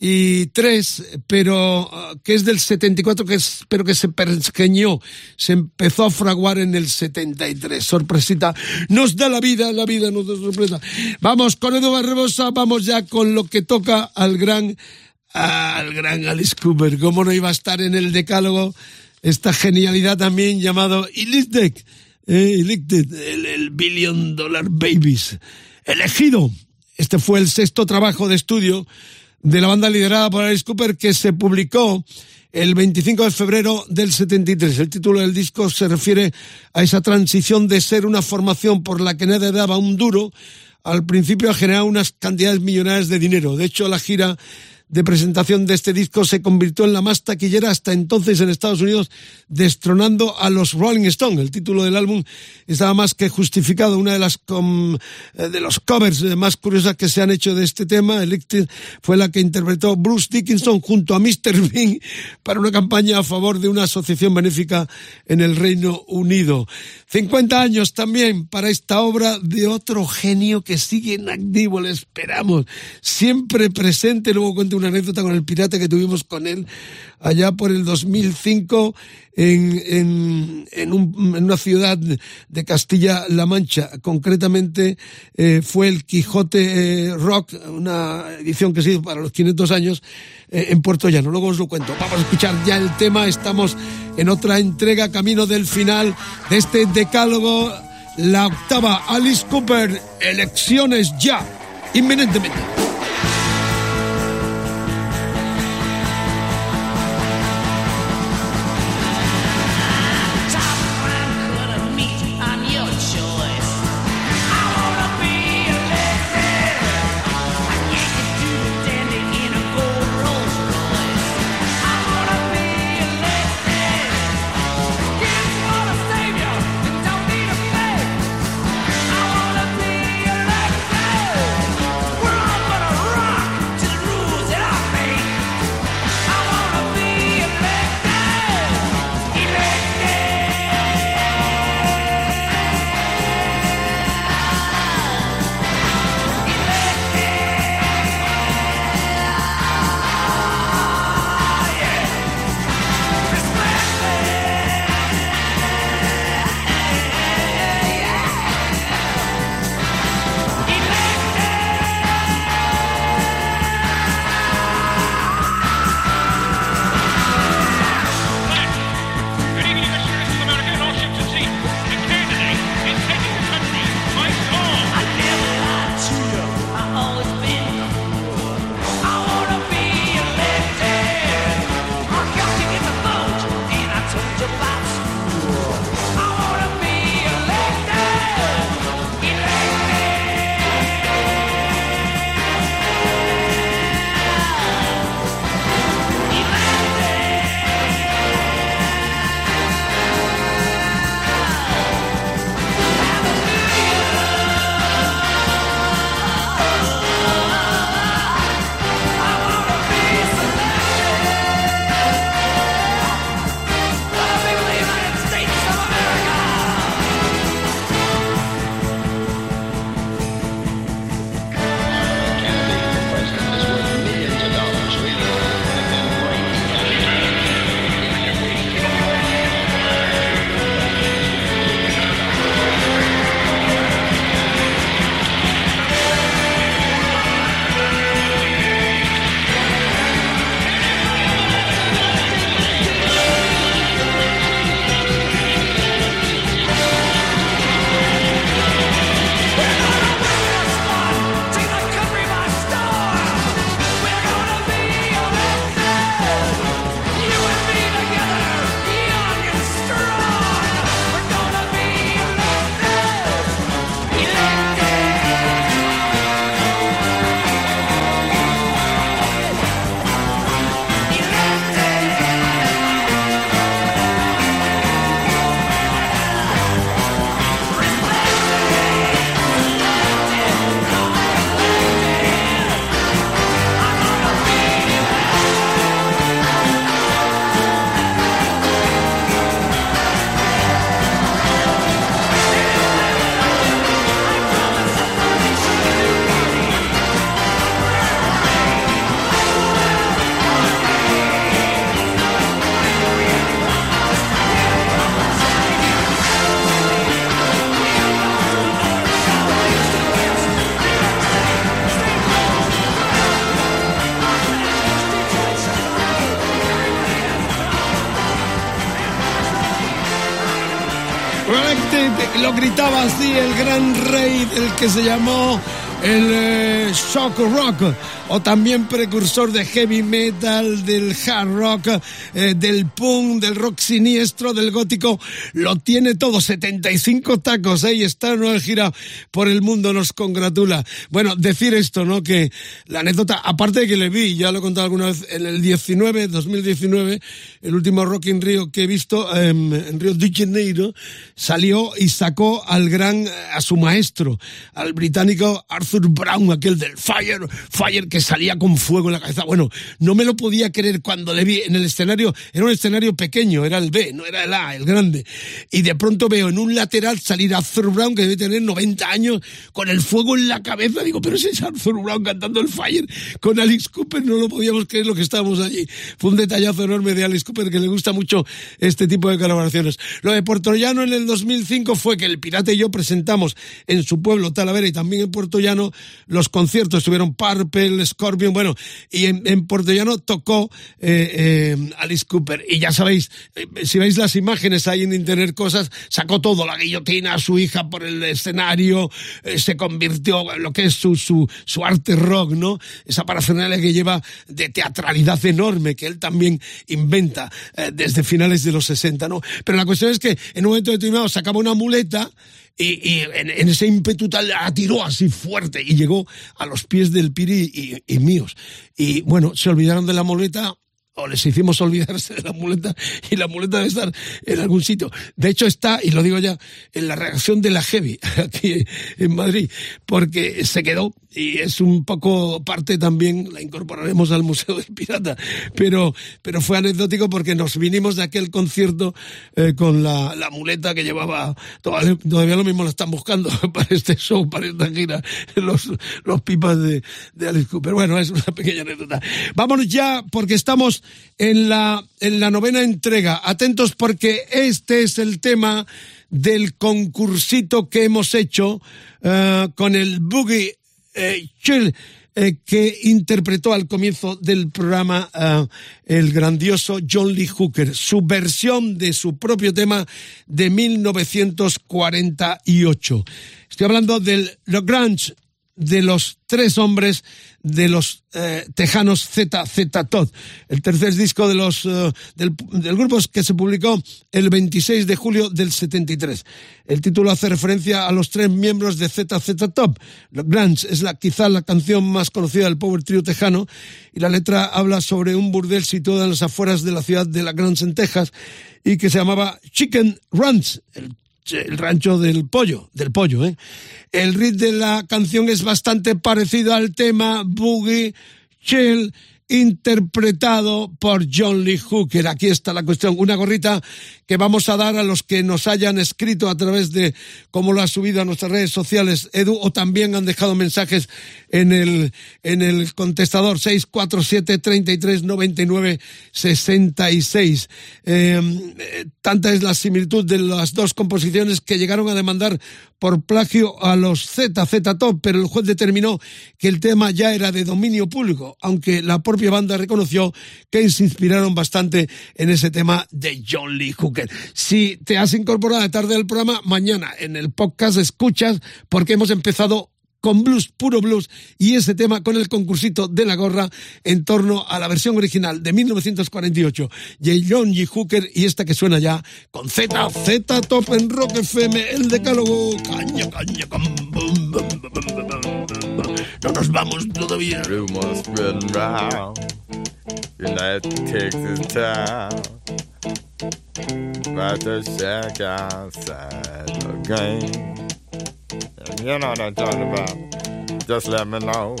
73, eh, pero eh, que es del 74, que es, pero que se pergeñó, se empezó a fraguar en el 73. Sorpresita. Nos da la vida, la vida nos da sorpresa. Vamos con Edu Barbosa, vamos ya con lo que toca al gran, al gran Alice Cooper. ¿Cómo no iba a estar en el decálogo? esta genialidad también llamado Illicted, eh, el, el Billion Dollar Babies. Elegido. Este fue el sexto trabajo de estudio de la banda liderada por Alice Cooper que se publicó el 25 de febrero del 73. El título del disco se refiere a esa transición de ser una formación por la que nadie daba un duro al principio a generar unas cantidades millonarias de dinero. De hecho, la gira de presentación de este disco se convirtió en la más taquillera hasta entonces en Estados Unidos, destronando a los Rolling Stones. El título del álbum estaba más que justificado. Una de las eh, de los covers más curiosas que se han hecho de este tema, Electric, fue la que interpretó Bruce Dickinson junto a Mr. Bean para una campaña a favor de una asociación benéfica en el Reino Unido. 50 años también para esta obra de otro genio que sigue en activo, le esperamos, siempre presente. Luego cuento una anécdota con el pirata que tuvimos con él allá por el 2005 en, en, en una ciudad de Castilla-La Mancha. Concretamente eh, fue el Quijote eh, Rock, una edición que se hizo para los 500 años eh, en Puerto Llano. Luego os lo cuento. Vamos a escuchar ya el tema. Estamos en otra entrega, camino del final de este decálogo. La octava, Alice Cooper, elecciones ya, inminentemente. El gran rey del que se llamó el eh, shock rock o también precursor de heavy metal, del hard rock, eh, del punk, del rock siniestro, del gótico, lo tiene todo, 75 tacos, ahí está, no gira por el mundo, nos congratula. Bueno, decir esto, ¿no? Que la anécdota, aparte de que le vi, ya lo he contado alguna vez, en el 19, 2019, el último Rock in Rio que he visto, em, en Río de Janeiro, salió y sacó al gran, a su maestro, al británico Arthur Brown, aquel del Fire, Fire, que salía con fuego en la cabeza. Bueno, no me lo podía creer cuando le vi en el escenario. Era un escenario pequeño, era el B, no era el A, el grande. Y de pronto veo en un lateral salir Arthur Brown, que debe tener 90 años, con el fuego en la cabeza. Digo, pero ese es Arthur Brown cantando el Fire con Alice Cooper. No lo podíamos creer lo que estábamos allí. Fue un detallazo enorme de Alice Cooper, que le gusta mucho este tipo de colaboraciones. Lo de Puerto Llano en el 2005 fue que el Pirata y yo presentamos en su pueblo Talavera y también en Puerto Llano los conciertos. Estuvieron Purple, Scorpion, bueno, y en, en Puerto Llano tocó eh, eh, Alice Cooper. Y ya sabéis, eh, si veis las imágenes ahí en internet, cosas, sacó todo, la guillotina, su hija por el escenario, se convirtió en lo que es su, su, su arte rock, ¿no? Esa parafernalia que lleva de teatralidad enorme, que él también inventa desde finales de los 60, ¿no? Pero la cuestión es que en un momento determinado sacaba una muleta y, y en, en, ese ímpetu tal la tiró así fuerte y llegó a los pies del Piri y, y, míos. Y bueno, se olvidaron de la muleta o les hicimos olvidarse de la muleta y la muleta debe estar en algún sitio. De hecho está, y lo digo ya, en la reacción de la Heavy aquí en Madrid, porque se quedó y es un poco parte también, la incorporaremos al Museo del Pirata, pero, pero fue anecdótico porque nos vinimos de aquel concierto eh, con la, la, muleta que llevaba, todavía, todavía, lo mismo la están buscando para este show, para esta gira, los, los pipas de, de Alice Cooper. Bueno, es una pequeña anécdota. Vámonos ya porque estamos en la, en la novena entrega. Atentos porque este es el tema del concursito que hemos hecho uh, con el Boogie eh, Chill, eh, que interpretó al comienzo del programa uh, el grandioso John Lee Hooker, su versión de su propio tema de 1948. Estoy hablando del Le Grange de los tres hombres de los eh, tejanos ZZ Todd, el tercer disco de los, eh, del, del, grupo que se publicó el 26 de julio del 73. El título hace referencia a los tres miembros de ZZ Top. Grants es la, quizá la canción más conocida del power trio tejano y la letra habla sobre un burdel situado en las afueras de la ciudad de La Grants en Texas y que se llamaba Chicken Ranch, el rancho del pollo, del pollo, ¿eh? El ritmo de la canción es bastante parecido al tema Boogie Chill interpretado por John Lee Hooker. Aquí está la cuestión. Una gorrita que vamos a dar a los que nos hayan escrito a través de cómo lo ha subido a nuestras redes sociales, Edu, o también han dejado mensajes en el, en el contestador 647 33 99 66. Eh, tanta es la similitud de las dos composiciones que llegaron a demandar por plagio a los ZZ Top, pero el juez determinó que el tema ya era de dominio público, aunque la propia banda reconoció que se inspiraron bastante en ese tema de John Lee Hooker. Si te has incorporado a tarde del programa, mañana en el podcast escuchas porque hemos empezado con blues, puro blues, y ese tema con el concursito de la gorra en torno a la versión original de 1948 de John G. Hooker y esta que suena ya con Z, Z Top en Rock FM, el decálogo, caña, caña, no nos vamos todavía. About the shack outside the game. You know what I'm talking about. Just let me know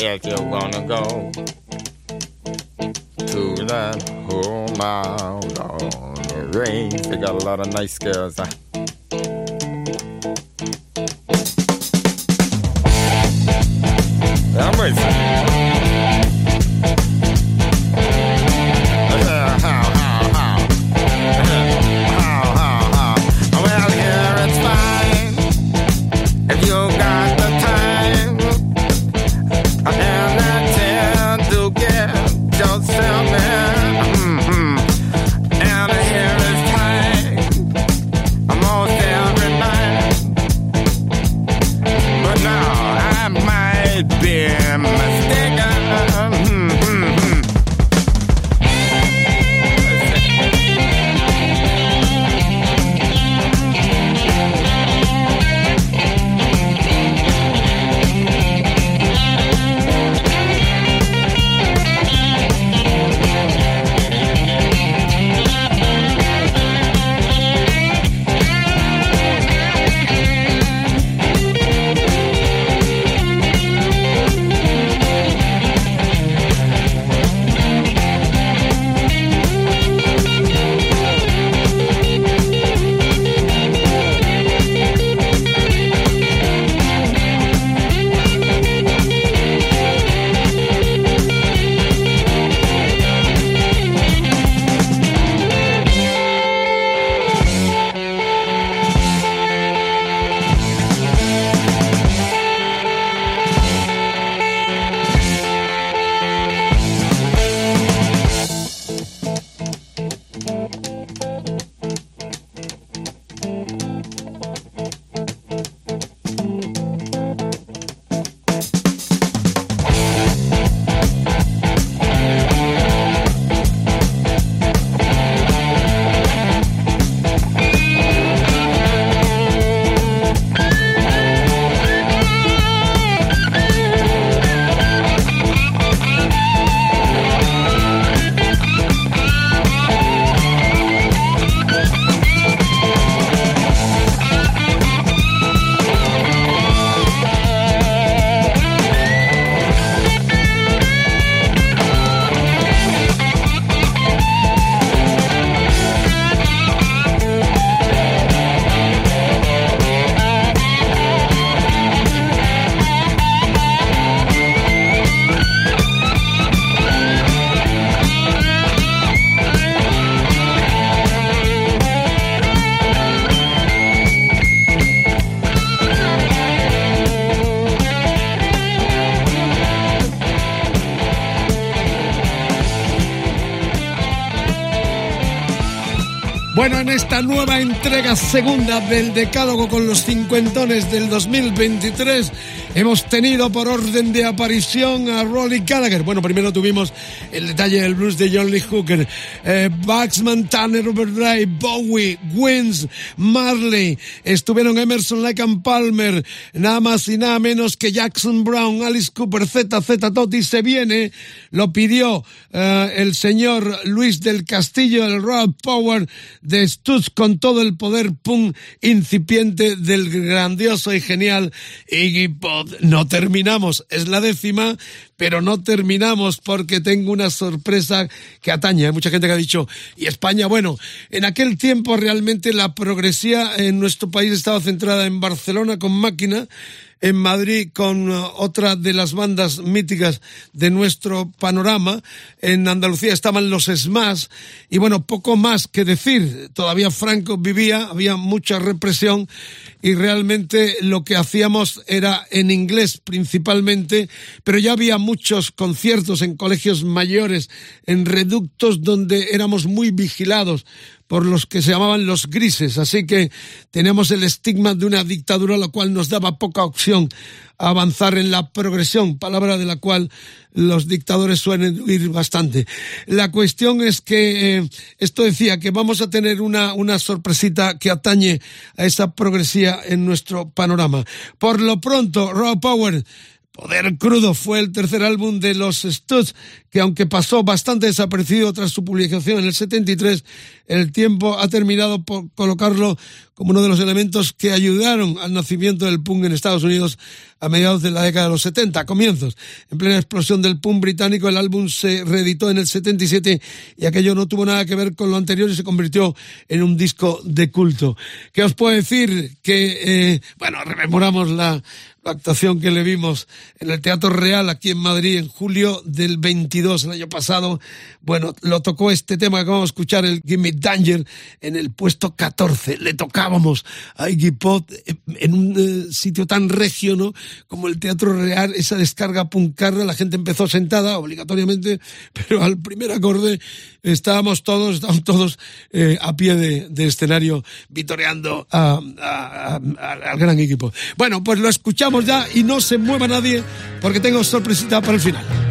if you wanna go to that home out on the range. They got a lot of nice girls. Huh? I'm racing. Esta nueva entrega segunda del Decálogo con los cincuentones del 2023 hemos tenido por orden de aparición a Rolly Gallagher. Bueno, primero tuvimos el detalle del blues de John Lee Hooker, eh, Baxman, Tanner, Ray, Bowie, Wins, Marley, estuvieron Emerson, Lake and Palmer, nada más y nada menos que Jackson Brown, Alice Cooper, ZZ Totti se viene, lo pidió eh, el señor Luis del Castillo, el Royal Power de Stutz con todo el poder pum incipiente del grandioso y genial Iggy Pop. No terminamos, es la décima, pero no terminamos porque tengo una sorpresa que atañe. Hay mucha gente que ha dicho, ¿y España? Bueno, en aquel tiempo realmente la progresía en nuestro país estaba centrada en Barcelona con máquina en Madrid con uh, otra de las bandas míticas de nuestro panorama. En Andalucía estaban los Smash y bueno, poco más que decir. Todavía Franco vivía, había mucha represión y realmente lo que hacíamos era en inglés principalmente, pero ya había muchos conciertos en colegios mayores, en reductos donde éramos muy vigilados por los que se llamaban los grises, así que tenemos el estigma de una dictadura, lo cual nos daba poca opción a avanzar en la progresión, palabra de la cual los dictadores suelen huir bastante. La cuestión es que eh, esto decía que vamos a tener una, una sorpresita que atañe a esa progresía en nuestro panorama. Por lo pronto, Raw Power Poder Crudo fue el tercer álbum de los Studs, que aunque pasó bastante desaparecido tras su publicación en el 73, el tiempo ha terminado por colocarlo como uno de los elementos que ayudaron al nacimiento del punk en Estados Unidos a mediados de la década de los 70, comienzos. En plena explosión del punk británico, el álbum se reeditó en el 77 y aquello no tuvo nada que ver con lo anterior y se convirtió en un disco de culto. ¿Qué os puedo decir? Que, eh, bueno, rememoramos la, actuación que le vimos en el Teatro Real aquí en Madrid en julio del 22, el año pasado. Bueno, lo tocó este tema que vamos a escuchar, el Gimme Danger, en el puesto 14. Le tocábamos a Iggy Pop en un eh, sitio tan regio, ¿no? Como el Teatro Real, esa descarga puncarra, la gente empezó sentada obligatoriamente, pero al primer acorde estábamos todos, estábamos todos eh, a pie de, escenario vitoreando al gran equipo. Bueno, pues lo escuchamos ya y no se mueva nadie porque tengo sorpresita para el final.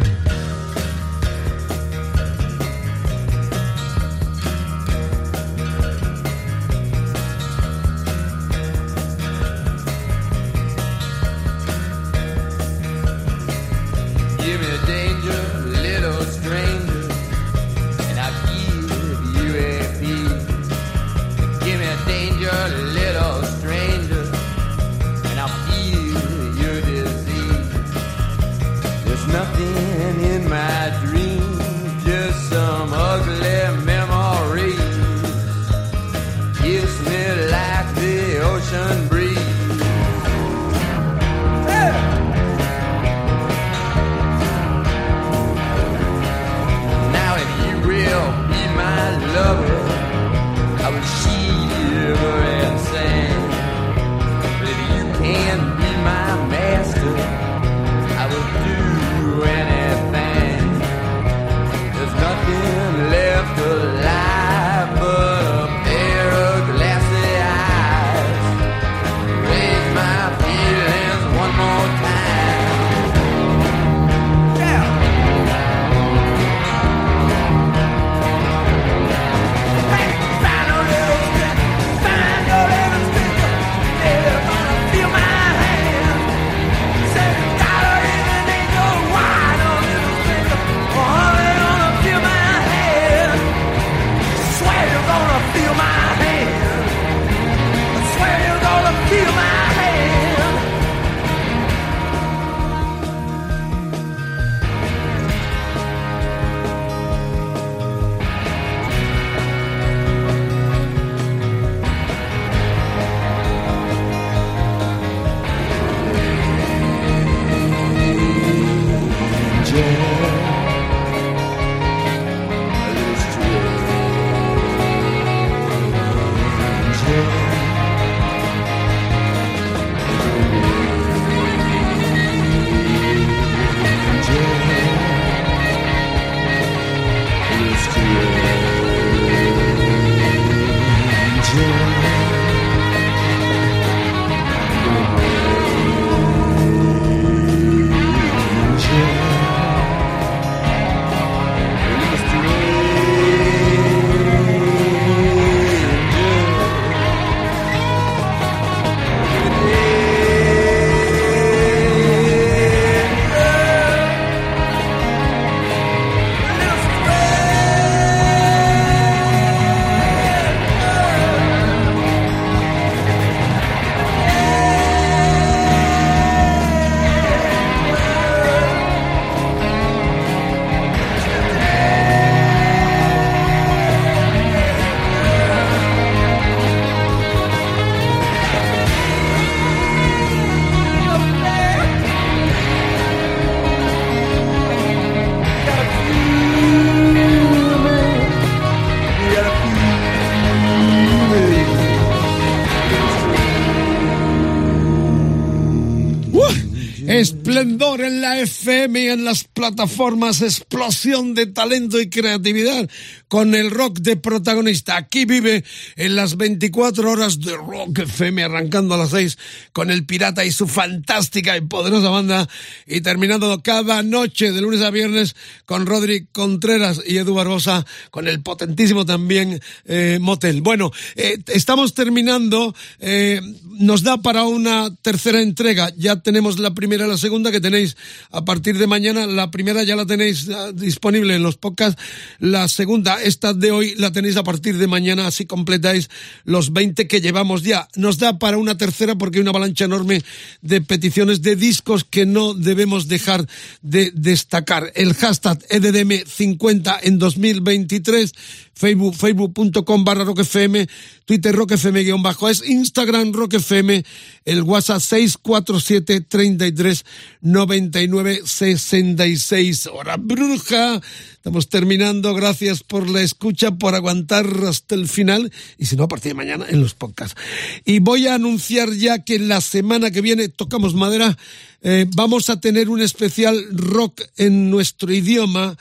Plataformas, explosión de talento y creatividad con el rock de protagonista. Aquí vive en las 24 horas de Rock FM, arrancando a las 6 con el Pirata y su fantástica y poderosa banda y terminando cada noche de lunes a viernes con Rodri Contreras y Edu Barbosa con el potentísimo también eh, Motel. Bueno, eh, estamos terminando, eh, nos da para una tercera entrega, ya tenemos la primera y la segunda que tenéis a partir de mañana, la primera ya la tenéis ah, disponible en los podcasts, la segunda esta de hoy la tenéis a partir de mañana, así completáis los 20 que llevamos ya. Nos da para una tercera porque hay una avalancha enorme de peticiones de discos que no debemos dejar de destacar. El hashtag EDDM50 en 2023 Facebook, facebook.com barra roquefm, Twitter roquefm guion bajo es, Instagram roquefm, el WhatsApp 647 33 99 66. Hora bruja. Estamos terminando. Gracias por la escucha, por aguantar hasta el final. Y si no, a partir de mañana en los podcasts. Y voy a anunciar ya que la semana que viene, tocamos madera, eh, vamos a tener un especial rock en nuestro idioma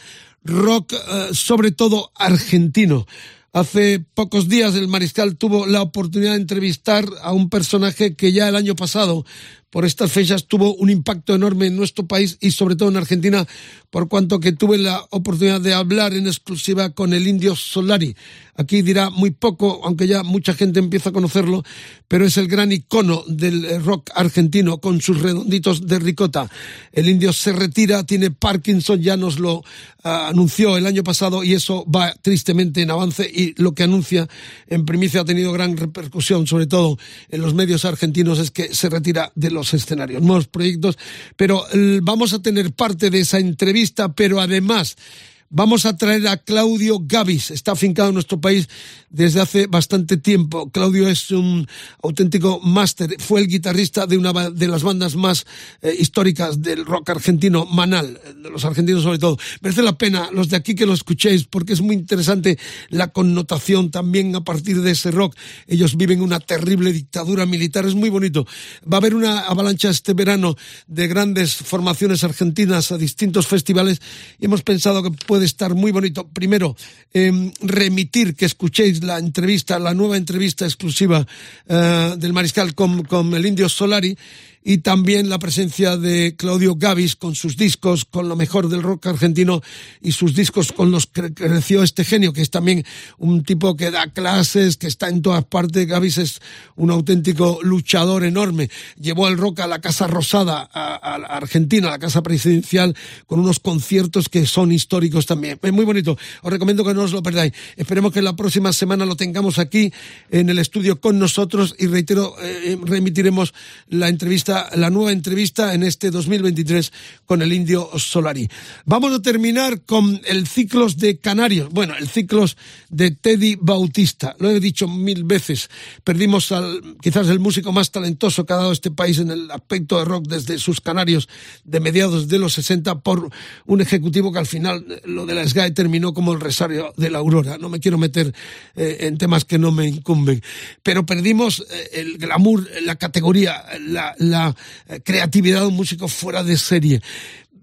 rock eh, sobre todo argentino. Hace pocos días el mariscal tuvo la oportunidad de entrevistar a un personaje que ya el año pasado por estas fechas tuvo un impacto enorme en nuestro país y sobre todo en Argentina, por cuanto que tuve la oportunidad de hablar en exclusiva con el indio Solari. Aquí dirá muy poco, aunque ya mucha gente empieza a conocerlo, pero es el gran icono del rock argentino con sus redonditos de ricota. El indio se retira, tiene Parkinson, ya nos lo ah, anunció el año pasado y eso va tristemente en avance y lo que anuncia en primicia ha tenido gran repercusión, sobre todo en los medios argentinos, es que se retira de los escenarios, nuevos proyectos, pero vamos a tener parte de esa entrevista, pero además Vamos a traer a Claudio Gavis, está afincado en nuestro país desde hace bastante tiempo. Claudio es un auténtico máster, fue el guitarrista de una de las bandas más eh, históricas del rock argentino, Manal, de los argentinos sobre todo. Merece la pena los de aquí que lo escuchéis porque es muy interesante la connotación también a partir de ese rock. Ellos viven una terrible dictadura militar, es muy bonito. Va a haber una avalancha este verano de grandes formaciones argentinas a distintos festivales y hemos pensado que puede estar muy bonito. Primero, em, remitir que escuchéis la entrevista, la nueva entrevista exclusiva eh, del Mariscal con, con el Indio Solari y también la presencia de Claudio Gavis con sus discos, con lo mejor del rock argentino y sus discos con los que creció este genio, que es también un tipo que da clases, que está en todas partes. Gavis es un auténtico luchador enorme. Llevó el rock a la Casa Rosada, a, Argentina, a la Casa Presidencial, con unos conciertos que son históricos también. Es muy bonito. Os recomiendo que no os lo perdáis. Esperemos que la próxima semana lo tengamos aquí en el estudio con nosotros y reitero, eh, remitiremos la entrevista la nueva entrevista en este 2023 con el indio Solari. Vamos a terminar con el ciclos de Canarios. Bueno, el ciclos de Teddy Bautista. Lo he dicho mil veces. Perdimos al, quizás el músico más talentoso que ha dado este país en el aspecto de rock desde sus Canarios de mediados de los 60 por un ejecutivo que al final lo de la SGAE terminó como el resario de la Aurora. No me quiero meter eh, en temas que no me incumben. Pero perdimos eh, el glamour, la categoría, la eh, creatividad de un músico fuera de serie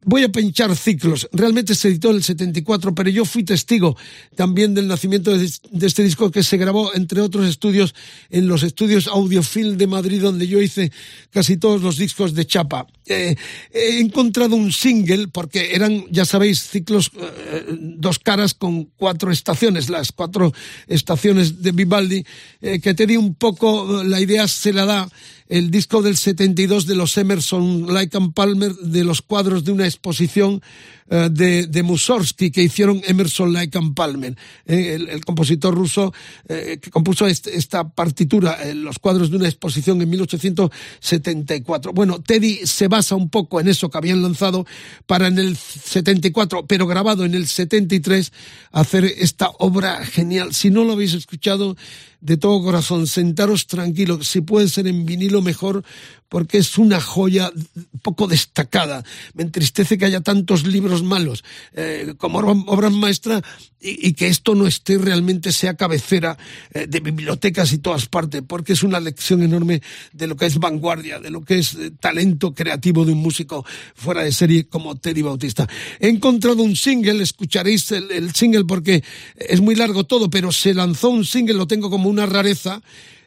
voy a pinchar ciclos. Realmente se editó en el 74, pero yo fui testigo también del nacimiento de, este disco que se grabó, entre otros estudios, en los estudios Audiofil de Madrid, donde yo hice casi todos los discos de Chapa. Eh, he encontrado un single, porque eran, ya sabéis, ciclos, eh, dos caras con cuatro estaciones, las cuatro estaciones de Vivaldi, que te di un poco, la idea se la da el disco del 72 de los Emerson, Lake and Palmer, de los cuadros de una exposición eh, de, de Mussorgsky que hicieron Emerson, Lake and Palmer, eh, el, compositor ruso eh, que compuso esta partitura, los cuadros de una exposición en 1874. Bueno, Teddy se basa un poco en eso que habían lanzado para en el 74, pero grabado en el 73, hacer esta obra genial. Si no lo habéis escuchado, de todo corazón, sentaros tranquilos, si puede ser en vinilo mejor, porque es una joya poco destacada. Me entristece que haya tantos libros malos eh, como obras maestras y, que esto no esté realmente, sea cabecera eh, de bibliotecas y todas partes, porque es una lección enorme de lo que es vanguardia, de lo que es eh, talento creativo de un músico fuera de serie como Teddy Bautista. He encontrado un single, escucharéis el, el single porque es muy largo todo, pero se lanzó un single, lo tengo como una rareza,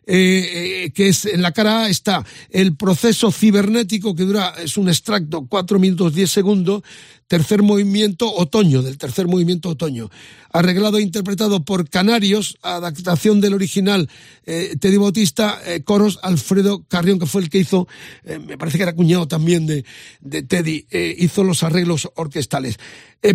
eh, eh, que es en la cara A está el proceso cibernético que dura, es un extracto, 4 minutos 10 segundos, tercer movimiento otoño, del tercer movimiento otoño. Arreglado e interpretado por Canarios, adaptación del original eh, Teddy Bautista, eh, coros Alfredo Carrión, que fue el que hizo, me parece que era cuñado también de, de Teddy, hizo los arreglos orquestales.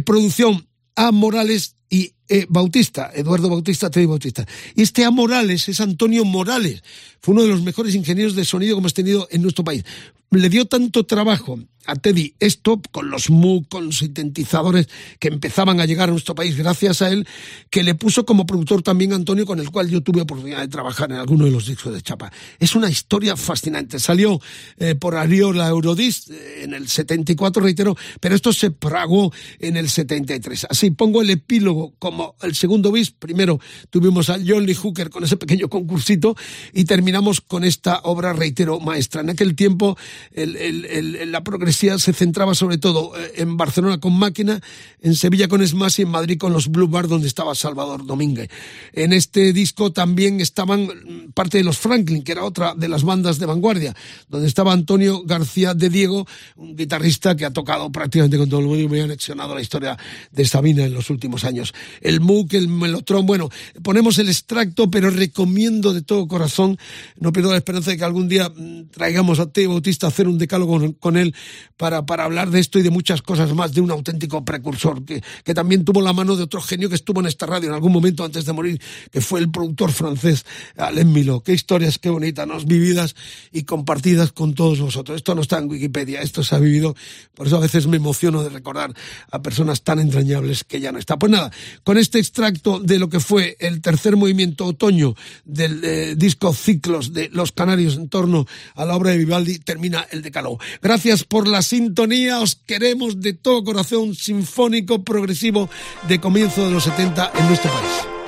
producción A. Morales y eh, Bautista, Eduardo Bautista, Teddy Bautista. Y este A. Morales es Antonio Morales, fue uno de los mejores ingenieros de sonido que hemos tenido en nuestro país. Le dio tanto trabajo a Teddy esto con los MOOC, con los sintetizadores que empezaban a llegar a nuestro país gracias a él, que le puso como productor también Antonio, con el cual yo tuve oportunidad de trabajar en alguno de los discos de Chapa. Es una historia fascinante. Salió eh, por Ariola Eurodisc eh, en el 74, reitero, pero esto se pragó en el 73. Así pongo el epílogo como el segundo bis. Primero tuvimos a John Lee Hooker con ese pequeño concursito y terminamos con esta obra, reitero, maestra. En aquel tiempo la progresión se centraba sobre todo eh, en Barcelona con Máquina, en Sevilla con Smash y en Madrid con los Blue Bar, donde estaba Salvador Domínguez. En este disco también estaban mm, parte de los Franklin, que era otra de las bandas de vanguardia, donde estaba Antonio García de Diego, un guitarrista que ha tocado prácticamente con todo el mundo y me ha anexionado la historia de Sabina en los últimos años. El MOOC, el Melotron, bueno, ponemos el extracto, pero recomiendo de todo corazón, no pierdo la esperanza de que algún día mm, traigamos a Teo Bautista a hacer un decálogo con él para, para hablar de esto y de muchas cosas más, de un auténtico precursor, que, que también tuvo la mano de otro genio que estuvo en esta radio en algún momento antes de morir, que fue el productor francés Alain Milo. Qué historias, qué bonitas, ¿no? vividas y compartidas con todos vosotros. Esto no está en Wikipedia, esto se ha vivido, por eso a veces me emociono de recordar a personas tan entrañables que ya no está. Pues nada, con este extracto de lo que fue el tercer movimiento otoño del eh, disco Ciclos de Los Canarios en torno a la obra de Vivaldi, termina el decálogo. Gracias por la sintonía. Os queremos de todo corazón sinfónico progresivo de comienzo de los 70 en nuestro país.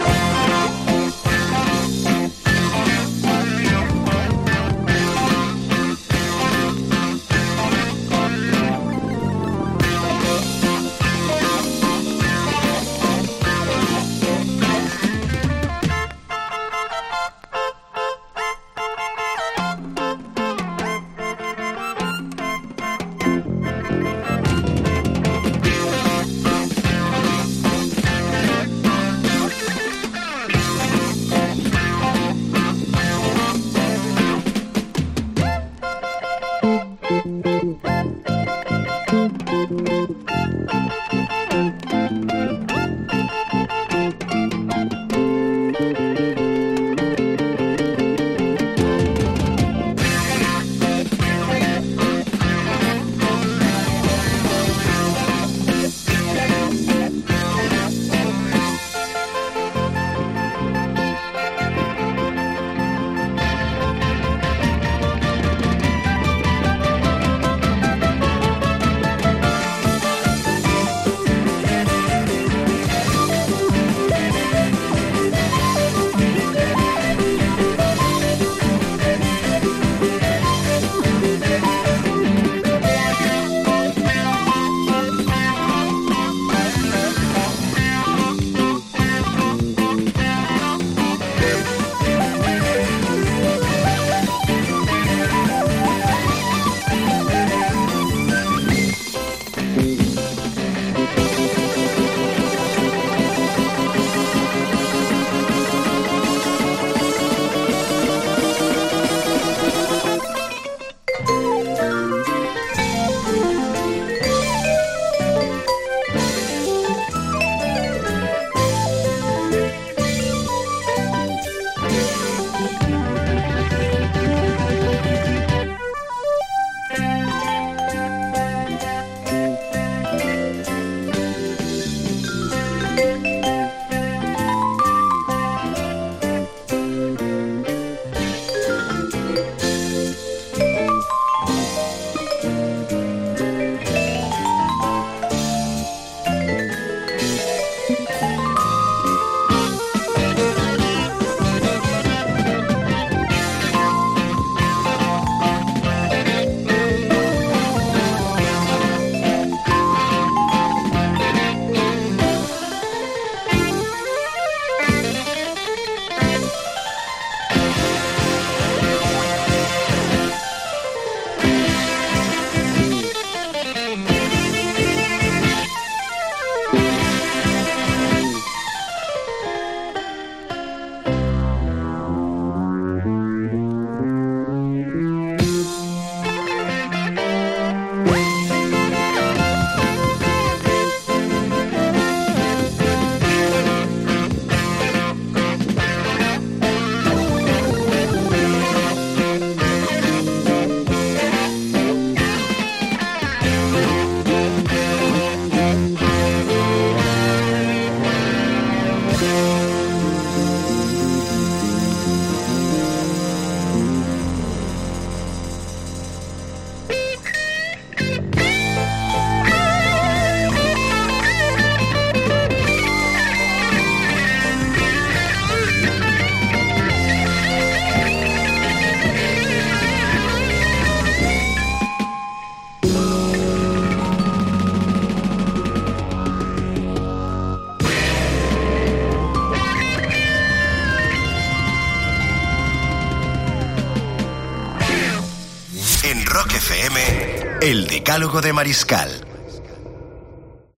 El Decálogo de Mariscal